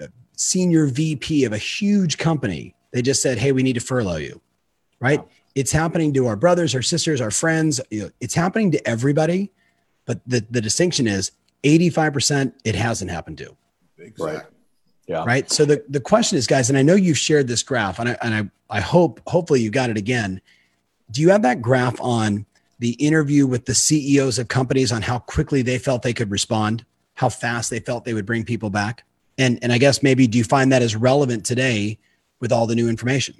a senior vp of a huge company they just said hey we need to furlough you right? Wow. It's happening to our brothers, our sisters, our friends. It's happening to everybody. But the, the distinction is 85% it hasn't happened to. Exactly. Right. Yeah. Right. So the, the question is, guys, and I know you've shared this graph, and I and I, I hope hopefully you got it again. Do you have that graph on the interview with the CEOs of companies on how quickly they felt they could respond, how fast they felt they would bring people back? And and I guess maybe do you find that as relevant today with all the new information?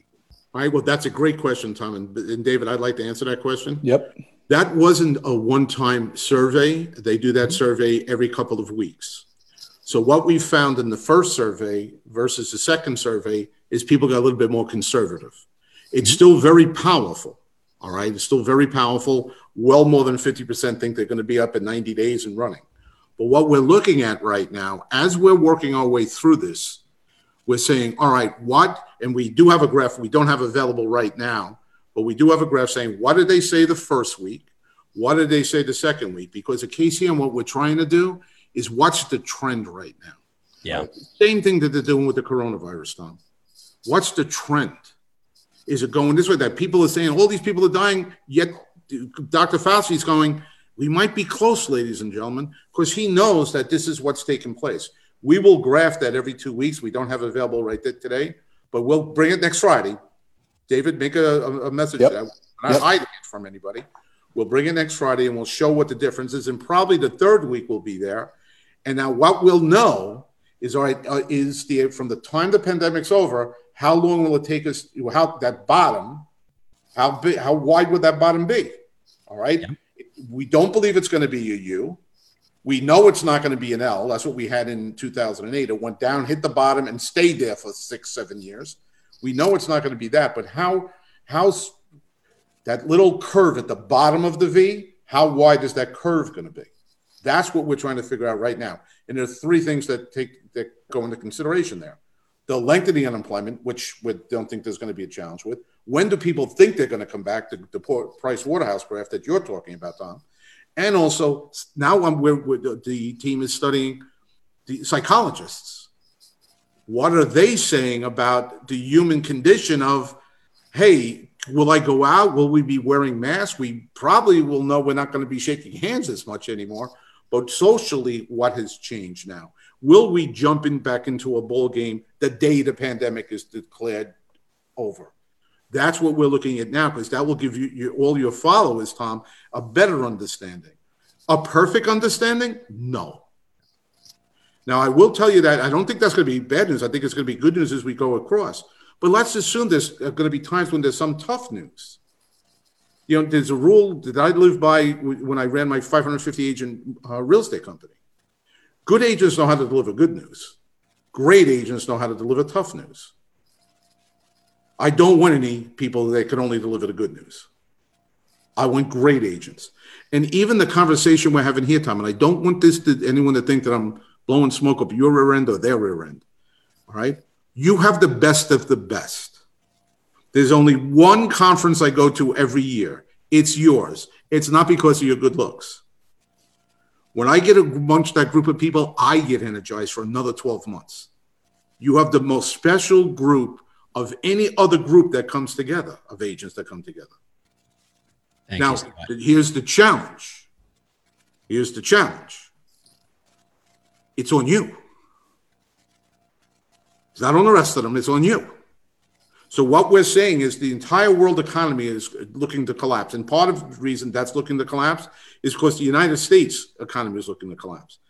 All right. Well, that's a great question, Tom. And, and David, I'd like to answer that question. Yep. That wasn't a one time survey. They do that survey every couple of weeks. So, what we found in the first survey versus the second survey is people got a little bit more conservative. It's mm-hmm. still very powerful. All right. It's still very powerful. Well, more than 50% think they're going to be up in 90 days and running. But what we're looking at right now, as we're working our way through this, we're saying, all right, what, and we do have a graph we don't have available right now, but we do have a graph saying, what did they say the first week? What did they say the second week? Because at KCM, what we're trying to do is watch the trend right now. Yeah. Same thing that they're doing with the coronavirus, Tom. What's the trend? Is it going this way? That people are saying all these people are dying, yet Dr. Fauci is going, we might be close, ladies and gentlemen, because he knows that this is what's taking place. We will graph that every two weeks. We don't have it available right there today, but we'll bring it next Friday. David, make a, a message yep. that. not yep. hiding it from anybody. We'll bring it next Friday and we'll show what the difference is. And probably the third week will be there. And now what we'll know is all right, uh, is the from the time the pandemic's over, how long will it take us how that bottom, how big, how wide would that bottom be? All right. Yeah. We don't believe it's going to be a U. We know it's not going to be an L. That's what we had in 2008. It went down, hit the bottom, and stayed there for six, seven years. We know it's not going to be that. But how, how's that little curve at the bottom of the V? How wide is that curve going to be? That's what we're trying to figure out right now. And there are three things that take that go into consideration there: the length of the unemployment, which we don't think there's going to be a challenge with. When do people think they're going to come back to the Price Waterhouse graph that you're talking about, Tom? And also now I'm where the team is studying the psychologists. What are they saying about the human condition of, hey, will I go out? Will we be wearing masks? We probably will know we're not going to be shaking hands as much anymore. But socially, what has changed now? Will we jump in back into a bowl game the day the pandemic is declared over? That's what we're looking at now because that will give you, you all your followers, Tom, a better understanding. A perfect understanding? No. Now, I will tell you that I don't think that's going to be bad news. I think it's going to be good news as we go across. But let's assume there's going to be times when there's some tough news. You know, there's a rule that I lived by when I ran my 550 agent uh, real estate company. Good agents know how to deliver good news. Great agents know how to deliver tough news. I don't want any people that can only deliver the good news. I want great agents. And even the conversation we're having here, Tom, and I don't want this to anyone to think that I'm blowing smoke up your rear end or their rear end. All right. You have the best of the best. There's only one conference I go to every year. It's yours. It's not because of your good looks. When I get amongst that group of people, I get energized for another 12 months. You have the most special group of any other group that comes together, of agents that come together. Thank now, here's the challenge. Here's the challenge. It's on you. It's not on the rest of them, it's on you. So what we're saying is the entire world economy is looking to collapse. And part of the reason that's looking to collapse is because the United States economy is looking to collapse.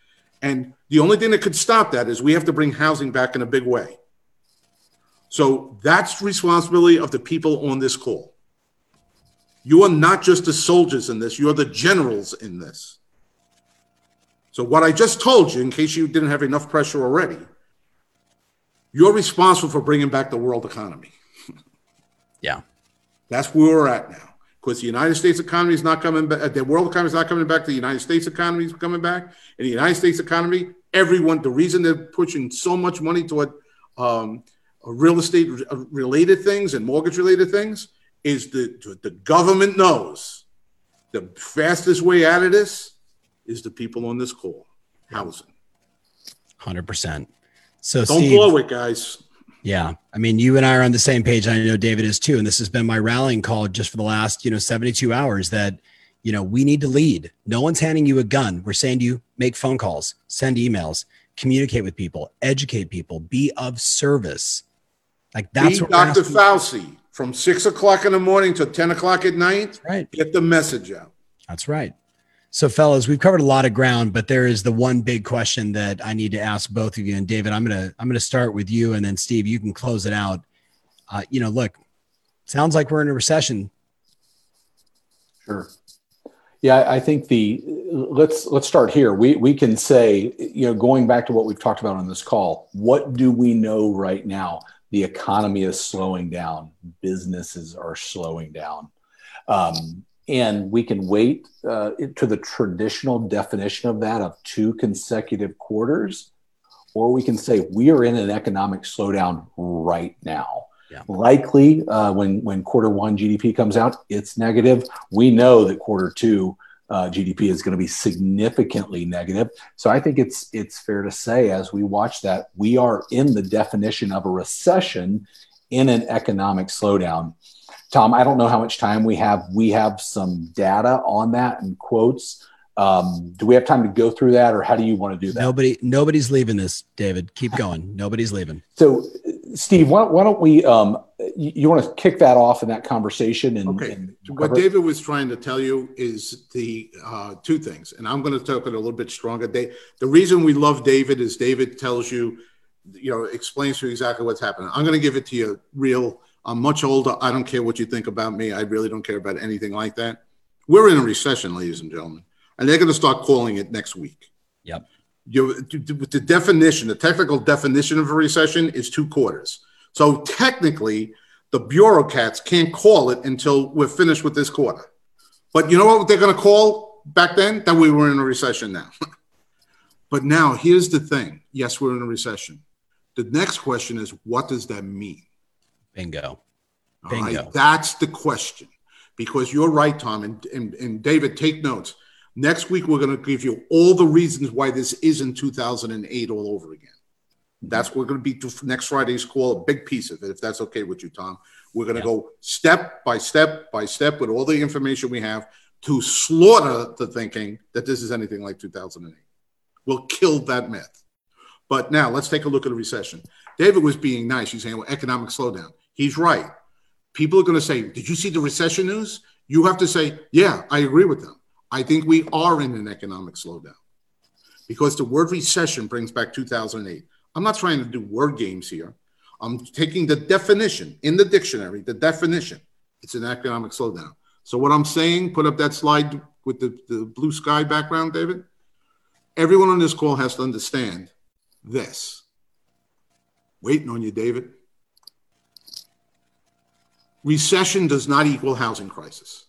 And the only thing that could stop that is we have to bring housing back in a big way. So that's responsibility of the people on this call. You are not just the soldiers in this, you're the generals in this. So what I just told you, in case you didn't have enough pressure already, you're responsible for bringing back the world economy. Yeah. That's where we're at now. Because the United States economy is not coming back, the world economy is not coming back, the United States economy is coming back. And the United States economy, everyone, the reason they're pushing so much money toward um, real estate related things and mortgage related things is the, the government knows the fastest way out of this is the people on this call housing. 100%. So don't Steve, blow it, guys. Yeah. I mean, you and I are on the same page. I know David is too. And this has been my rallying call just for the last, you know, 72 hours that, you know, we need to lead. No one's handing you a gun. We're saying to you, make phone calls, send emails, communicate with people, educate people, be of service. Like that's what Dr. Fauci from six o'clock in the morning to 10 o'clock at night. That's right. Get the message out. That's right. So, fellas, we've covered a lot of ground, but there is the one big question that I need to ask both of you. And David, I'm gonna I'm gonna start with you, and then Steve, you can close it out. Uh, you know, look, sounds like we're in a recession. Sure. Yeah, I think the let's let's start here. We we can say, you know, going back to what we've talked about on this call, what do we know right now? The economy is slowing down. Businesses are slowing down. Um, and we can wait uh, to the traditional definition of that of two consecutive quarters or we can say we are in an economic slowdown right now. Yeah. likely uh, when when quarter one gdp comes out it's negative. We know that quarter two uh, gdp is going to be significantly negative. So i think it's it's fair to say as we watch that we are in the definition of a recession in an economic slowdown Tom, I don't know how much time we have. We have some data on that and quotes. Um, do we have time to go through that, or how do you want to do that? Nobody, nobody's leaving this, David. Keep going. <laughs> nobody's leaving. So, Steve, why, why don't we? Um, you, you, want to kick that off in that conversation? And, okay. And what David was trying to tell you is the uh, two things, and I'm going to talk it a little bit stronger. They, the reason we love David is David tells you, you know, explains to you exactly what's happening. I'm going to give it to you real I'm much older. I don't care what you think about me. I really don't care about anything like that. We're in a recession, ladies and gentlemen, and they're going to start calling it next week. Yep. You, the definition, the technical definition of a recession is two quarters. So technically, the bureaucrats can't call it until we're finished with this quarter. But you know what they're going to call back then? That we were in a recession now. <laughs> but now here's the thing yes, we're in a recession. The next question is what does that mean? Bingo. Bingo. That's the question. Because you're right, Tom, and, and, and David, take notes. Next week, we're going to give you all the reasons why this isn't 2008 all over again. That's what we're going to be next Friday's call, a big piece of it, if that's okay with you, Tom. We're going to go step by step by step with all the information we have to slaughter the thinking that this is anything like 2008. We'll kill that myth. But now let's take a look at a recession. David was being nice. He's saying well, economic slowdown. He's right. People are going to say, Did you see the recession news? You have to say, Yeah, I agree with them. I think we are in an economic slowdown because the word recession brings back 2008. I'm not trying to do word games here. I'm taking the definition in the dictionary, the definition. It's an economic slowdown. So, what I'm saying, put up that slide with the, the blue sky background, David. Everyone on this call has to understand this. Waiting on you, David. Recession does not equal housing crisis.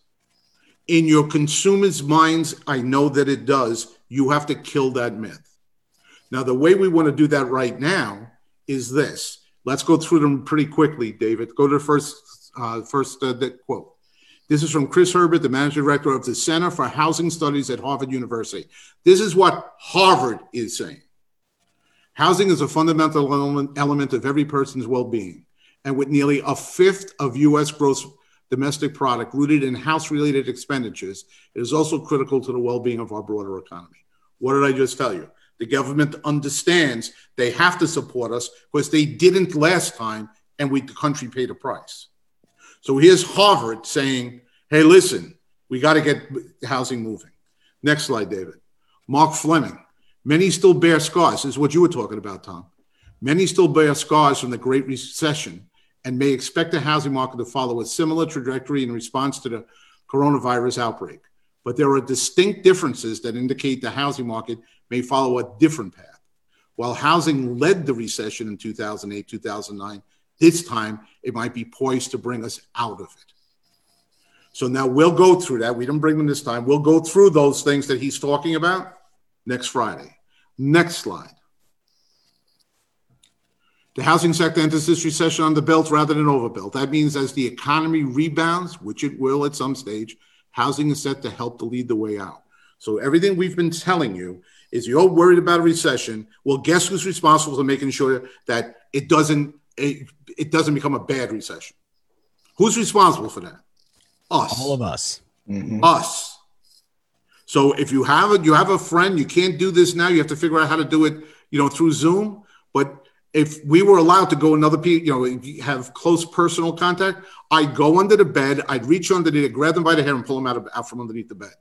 In your consumers' minds, I know that it does. You have to kill that myth. Now, the way we want to do that right now is this. Let's go through them pretty quickly, David. Go to the first, uh, first uh, quote. This is from Chris Herbert, the managing director of the Center for Housing Studies at Harvard University. This is what Harvard is saying. Housing is a fundamental element of every person's well being. And with nearly a fifth of US gross domestic product rooted in house related expenditures, it is also critical to the well being of our broader economy. What did I just tell you? The government understands they have to support us because they didn't last time and we, the country paid a price. So here's Harvard saying, hey, listen, we got to get housing moving. Next slide, David. Mark Fleming, Many still bear scars. This is what you were talking about, Tom. Many still bear scars from the Great Recession and may expect the housing market to follow a similar trajectory in response to the coronavirus outbreak. But there are distinct differences that indicate the housing market may follow a different path. While housing led the recession in 2008, 2009, this time it might be poised to bring us out of it. So now we'll go through that. We didn't bring them this time. We'll go through those things that he's talking about next Friday. Next slide. The housing sector enters this recession underbuilt rather than overbuilt. That means as the economy rebounds, which it will at some stage, housing is set to help to lead the way out. So everything we've been telling you is you're worried about a recession. Well, guess who's responsible for making sure that it doesn't it, it doesn't become a bad recession? Who's responsible for that? Us. All of us. Mm-hmm. Us. So if you have a you have a friend, you can't do this now. You have to figure out how to do it, you know, through Zoom. But if we were allowed to go another piece, you know, have close personal contact, I'd go under the bed, I'd reach underneath, grab them by the hair, and pull them out of out from underneath the bed.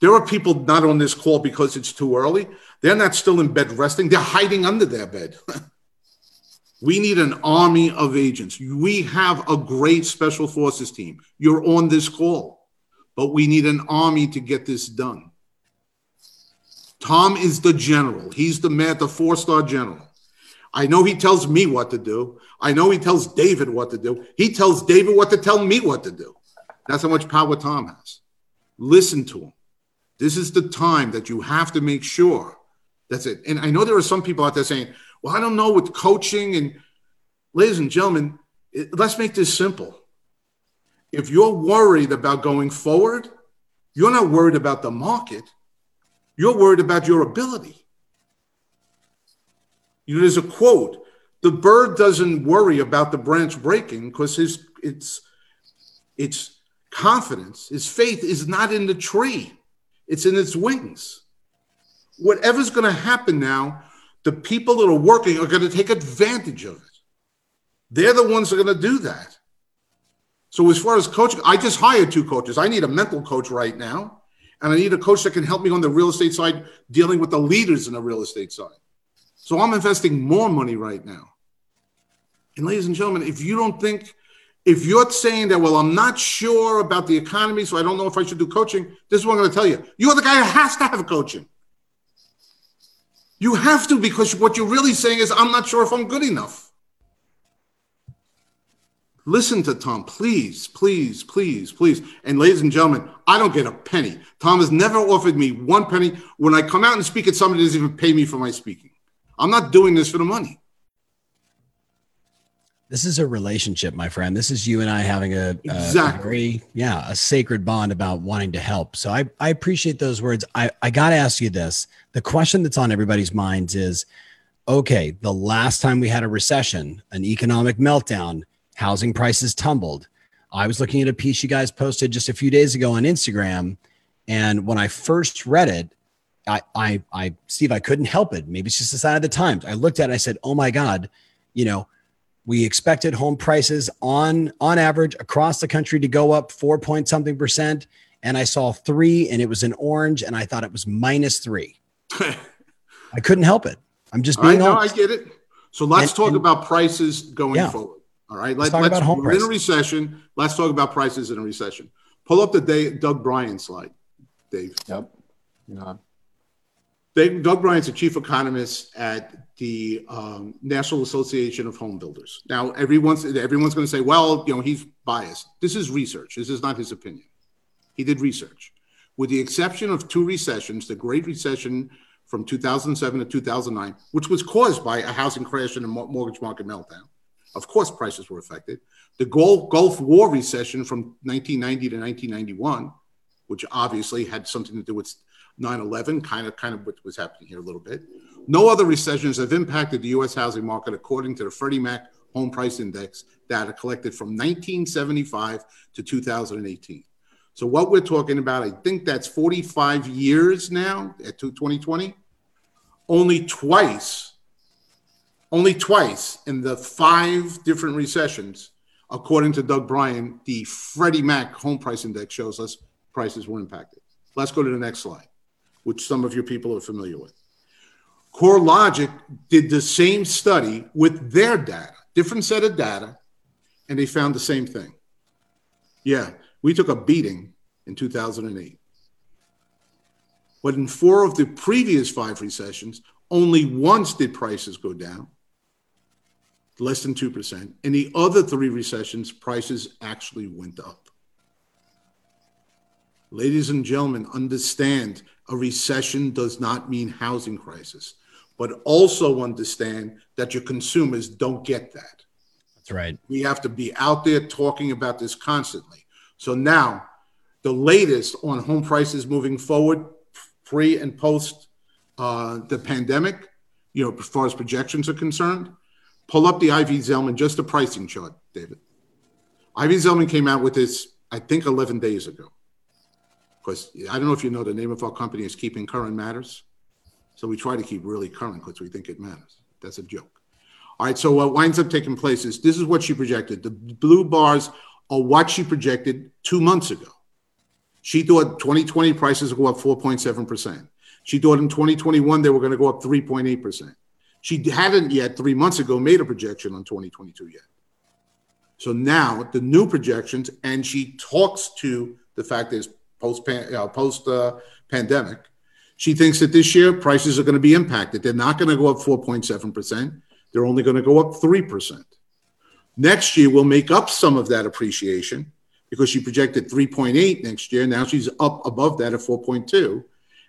There are people not on this call because it's too early. They're not still in bed resting. They're hiding under their bed. <laughs> we need an army of agents. We have a great special forces team. You're on this call but we need an army to get this done. Tom is the general. He's the man, the four star general. I know he tells me what to do. I know he tells David what to do. He tells David what to tell me what to do. That's how much power Tom has. Listen to him. This is the time that you have to make sure that's it. And I know there are some people out there saying, well, I don't know with coaching. And ladies and gentlemen, it, let's make this simple. If you're worried about going forward, you're not worried about the market. You're worried about your ability. You know, there's a quote the bird doesn't worry about the branch breaking because his its its confidence, his faith is not in the tree, it's in its wings. Whatever's going to happen now, the people that are working are going to take advantage of it. They're the ones that are going to do that. So as far as coaching, I just hired two coaches. I need a mental coach right now, and I need a coach that can help me on the real estate side, dealing with the leaders in the real estate side. So I'm investing more money right now. And ladies and gentlemen, if you don't think, if you're saying that, well, I'm not sure about the economy, so I don't know if I should do coaching, this is what I'm going to tell you. You're the guy who has to have coaching. You have to because what you're really saying is, I'm not sure if I'm good enough. Listen to Tom, please, please, please, please. And ladies and gentlemen, I don't get a penny. Tom has never offered me one penny. When I come out and speak at somebody doesn't even pay me for my speaking. I'm not doing this for the money. this is a relationship, my friend. This is you and I having a, exactly. a yeah, a sacred bond about wanting to help. So I, I appreciate those words. I, I got to ask you this. The question that's on everybody's minds is, okay, the last time we had a recession, an economic meltdown, housing prices tumbled. I was looking at a piece you guys posted just a few days ago on Instagram. And when I first read it, I, I, I, Steve, I couldn't help it. Maybe it's just the sign of the times. I looked at it, I said, oh my God, you know, we expected home prices on on average across the country to go up four point something percent, and I saw three, and it was in orange, and I thought it was minus three. <laughs> I couldn't help it. I'm just being I know, honest. I get it. So let's And- talk and- about prices going Yeah. forward. All right. Let's Let, talk let's about home we're in a recession. Let's talk about prices in a recession. Pull up the day, Doug Bryan slide, Dave. Yep. Yeah. Dave, Doug Bryan's the chief economist at the um, National Association of Home Builders. Now, everyone's everyone's going to say, "Well, you know, he's biased." This is research. This is not his opinion. He did research. With the exception of two recessions, the Great Recession from 2007 to 2009, which was caused by a housing crash and a mortgage market meltdown. Of course, prices were affected. The Gulf War recession from 1990 to 1991, which obviously had something to do with 9/11, kind of kind of what was happening here a little bit. No other recessions have impacted the U.S. housing market according to the Freddie Mac Home Price Index data collected from 1975 to 2018. So what we're talking about, I think that's 45 years now at 2020. Only twice, only twice in the five different recessions, according to Doug Bryan, the Freddie Mac Home Price Index shows us prices were impacted. Let's go to the next slide, which some of your people are familiar with. CoreLogic did the same study with their data, different set of data, and they found the same thing. Yeah, we took a beating in 2008. But in four of the previous five recessions, only once did prices go down, less than 2%. In the other three recessions, prices actually went up. Ladies and gentlemen, understand a recession does not mean housing crisis, but also understand that your consumers don't get that. That's right. We have to be out there talking about this constantly. So now, the latest on home prices moving forward, pre and post uh, the pandemic, you know, as far as projections are concerned, pull up the Ivy Zelman, just the pricing chart, David. Ivy Zelman came out with this, I think, 11 days ago. Because I don't know if you know, the name of our company is Keeping Current Matters. So we try to keep really current because we think it matters. That's a joke. All right. So what winds up taking place is this is what she projected. The blue bars are what she projected two months ago. She thought 2020 prices would go up 4.7%. She thought in 2021 they were going to go up 3.8%. She hadn't yet three months ago made a projection on 2022 yet. So now the new projections, and she talks to the fact that there's post uh, post uh, pandemic. She thinks that this year prices are going to be impacted. They're not going to go up 4.7%. They're only going to go up 3%. Next year, we'll make up some of that appreciation because she projected 3.8 next year. Now she's up above that at 4.2.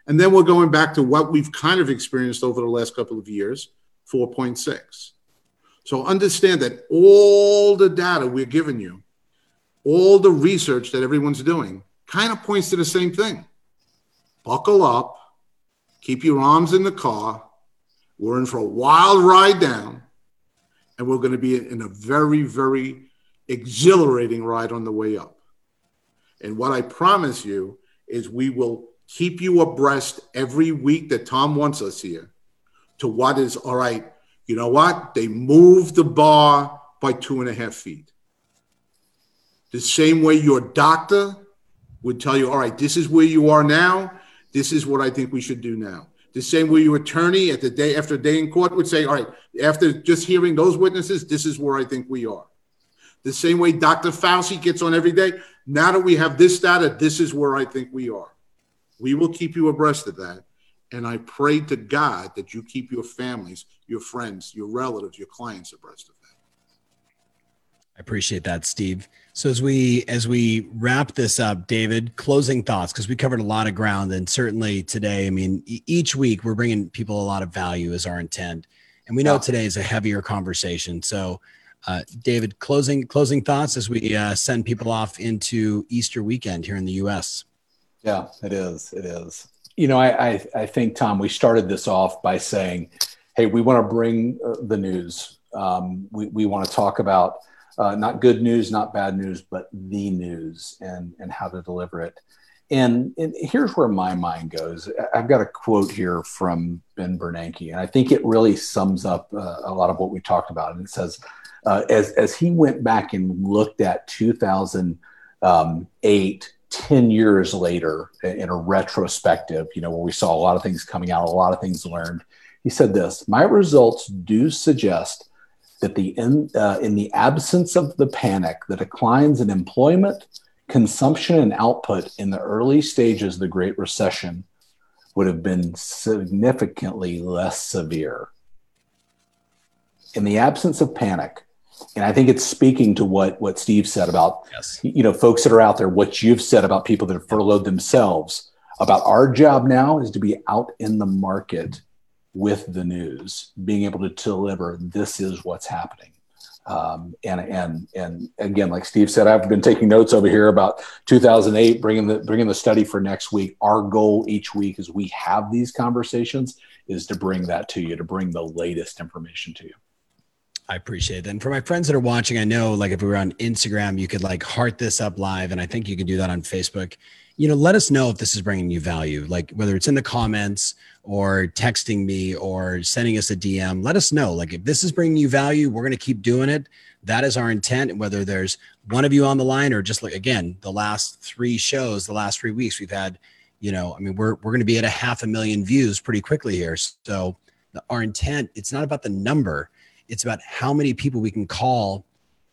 And then we're going back to what we've kind of experienced over the last couple of years 4.6. So understand that all the data we're giving you, all the research that everyone's doing, kind of points to the same thing. Buckle up, keep your arms in the car. We're in for a wild ride down, and we're going to be in a very, very exhilarating ride on the way up. And what I promise you is we will keep you abreast every week that Tom wants us here to what is all right. You know what? They moved the bar by two and a half feet. The same way your doctor would tell you, all right, this is where you are now. This is what I think we should do now. The same way your attorney at the day after day in court would say, all right, after just hearing those witnesses, this is where I think we are. The same way Dr. Fauci gets on every day. Now that we have this data, this is where I think we are. We will keep you abreast of that. And I pray to God that you keep your families, your friends, your relatives, your clients abreast of that. I appreciate that, Steve. So as we as we wrap this up, David, closing thoughts because we covered a lot of ground, and certainly today, I mean, e- each week we're bringing people a lot of value is our intent, and we know Yeah. today is a heavier conversation. So, Uh, David, closing closing thoughts as we uh, send people off into Easter weekend here in the U.S. Yeah, it is. It is. You know, I I, I think Tom, we started this off by saying, "Hey, we want to bring uh, the news. Um, we we want to talk about uh, not good news, not bad news, but the news and and how to deliver it." And, and here's where my mind goes. I've got a quote here from Ben Bernanke, and I think it really sums up uh, a lot of what we talked about. And it says, uh, as, as he went back and looked at 2008, 10 years later in a retrospective, you know, where we saw a lot of things coming out, a lot of things learned, he said this My results do suggest that the in, uh, in the absence of the panic, the declines in employment, consumption and output in the early stages of the Great Recession would have been significantly less severe. In the absence of panic, and I think it's speaking to what what Steve said about yes. you know folks that are out there, what you've said about people that have furloughed themselves. About our job now is to be out in the market with the news, being able to deliver. This is what's happening. Um, and and and again, like Steve said, I've been taking notes over here about 2008, bringing the bringing the study for next week. Our goal each week, as we have these conversations, is to bring that to you, to bring the latest information to you. I appreciate that. And for my friends that are watching, I know like if we were on Instagram, you could like heart this up live, and I think you can do that on Facebook. You know, let us know if this is bringing you value, like whether it's in the comments or texting me or sending us a DM. Let us know. Like if this is bringing you value, we're going to keep doing it. That is our intent. Whether there's one of you on the line or just like again, the last three shows, the last three weeks, we've had, you know, I mean, we're we're going to be at a half a million views pretty quickly here. So our intent, it's not about the number, it's about how many people we can call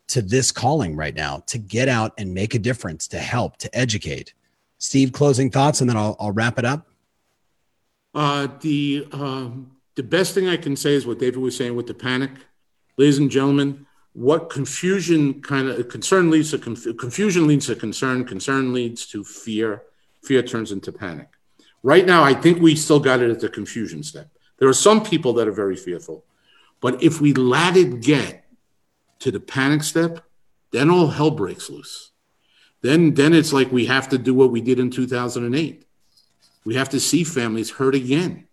to this calling right now to get out and make a difference, to help, to educate. Steve, closing thoughts, and then I'll, I'll wrap it up. Uh, the um, the best thing I can say is what David was saying with the panic, ladies and gentlemen. What confusion kind of concern leads to conf- confusion leads to concern, concern leads to fear, fear turns into panic. Right now, I think we still got it at the confusion step. There are some people that are very fearful, but if we let it get to the panic step, then all hell breaks loose. Then, then it's like we have to do what we did in 2008 we have to see families hurt again.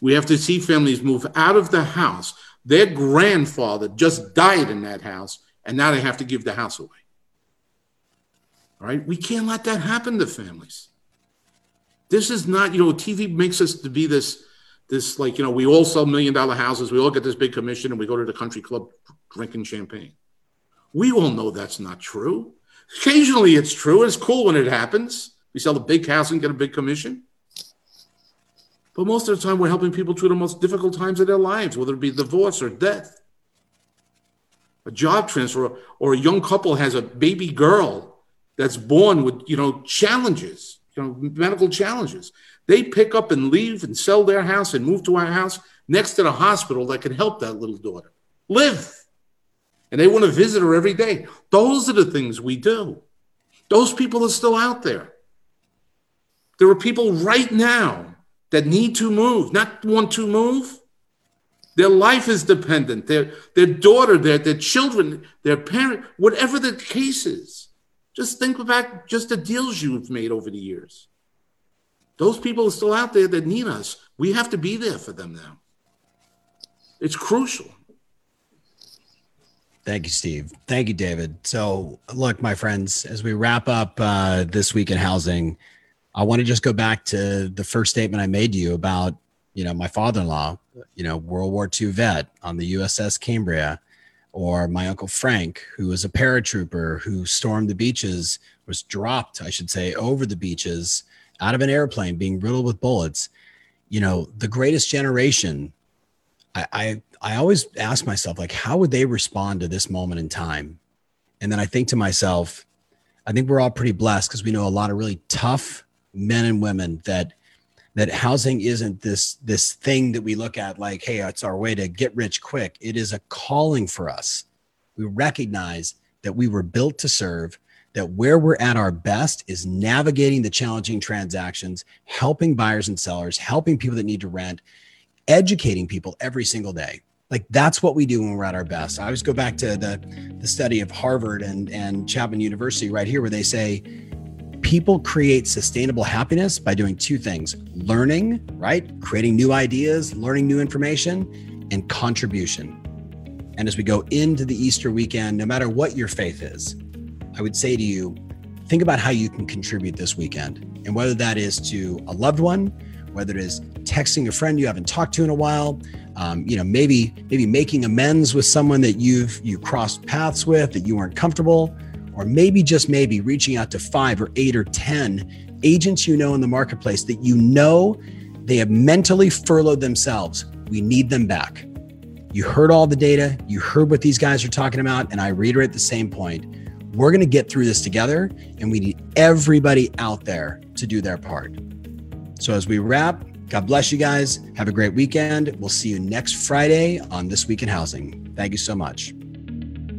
We have to see families move out of the house. Their grandfather just died in that house, and now they have to give the house away. All right? We can't let that happen to families. This is not, you know, TV makes us to be this, this like, you know, we all sell million dollar houses, we all get this big commission, and we go to the country club drinking champagne. We all know that's not true. Occasionally it's true, it's cool when it happens. We sell a big house and get a big commission. But most of the time, we're helping people through the most difficult times of their lives, whether it be divorce or death, a job transfer, or a young couple has a baby girl that's born with, you know, challenges, you know, medical challenges. They pick up and leave and sell their house and move to our house next to the hospital that can help that little daughter live. And they want to visit her every day. Those are the things we do. Those people are still out there. There are people right now that need to move, not want to move. Their life is dependent. Their, their daughter, their, their children, their parent, whatever the case is. Just think back just the deals you've made over the years. Those people are still out there that need us. We have to be there for them now. It's crucial. Thank you, Steve. Thank you, David. So, look, my friends, as we wrap up uh, this week in housing, I want to just go back to the first statement I made to you about, you know, my father-in-law, you know, World War II vet on the USS Cambria, or my uncle Frank, who was a paratrooper who stormed the beaches, was dropped, I should say, over the beaches out of an airplane, being riddled with bullets. You know, the greatest generation. I, I, I always ask myself, like, how would they respond to this moment in time? And then I think to myself, I think we're all pretty blessed because we know a lot of really tough men and women that that housing isn't this this thing that we look at like hey it's our way to get rich quick. It is a calling for us. We recognize that we were built to serve that where we're at our best is navigating the challenging transactions helping buyers and sellers helping people that need to rent educating people every single day. Like that's what we do when we're at our best. I always go back to the the study of Harvard and and Chapman University right here, where they say people create sustainable happiness by doing two things: learning, right, creating new ideas, learning new information, and contribution. And as we go into the Easter weekend, no matter what your faith is, I would say to you, think about how you can contribute this weekend, and whether that is to a loved one, whether it is texting a friend you haven't talked to in a while um, you know maybe maybe making amends with someone that you've you crossed paths with that you weren't comfortable or maybe just maybe reaching out to five or eight or ten agents you know in the marketplace that you know they have mentally furloughed themselves we need them back you heard all the data you heard what these guys are talking about and i reiterate the same point we're going to get through this together and we need everybody out there to do their part so as we wrap God bless you guys. Have a great weekend. We'll see you next Friday on This Week in Housing. Thank you so much.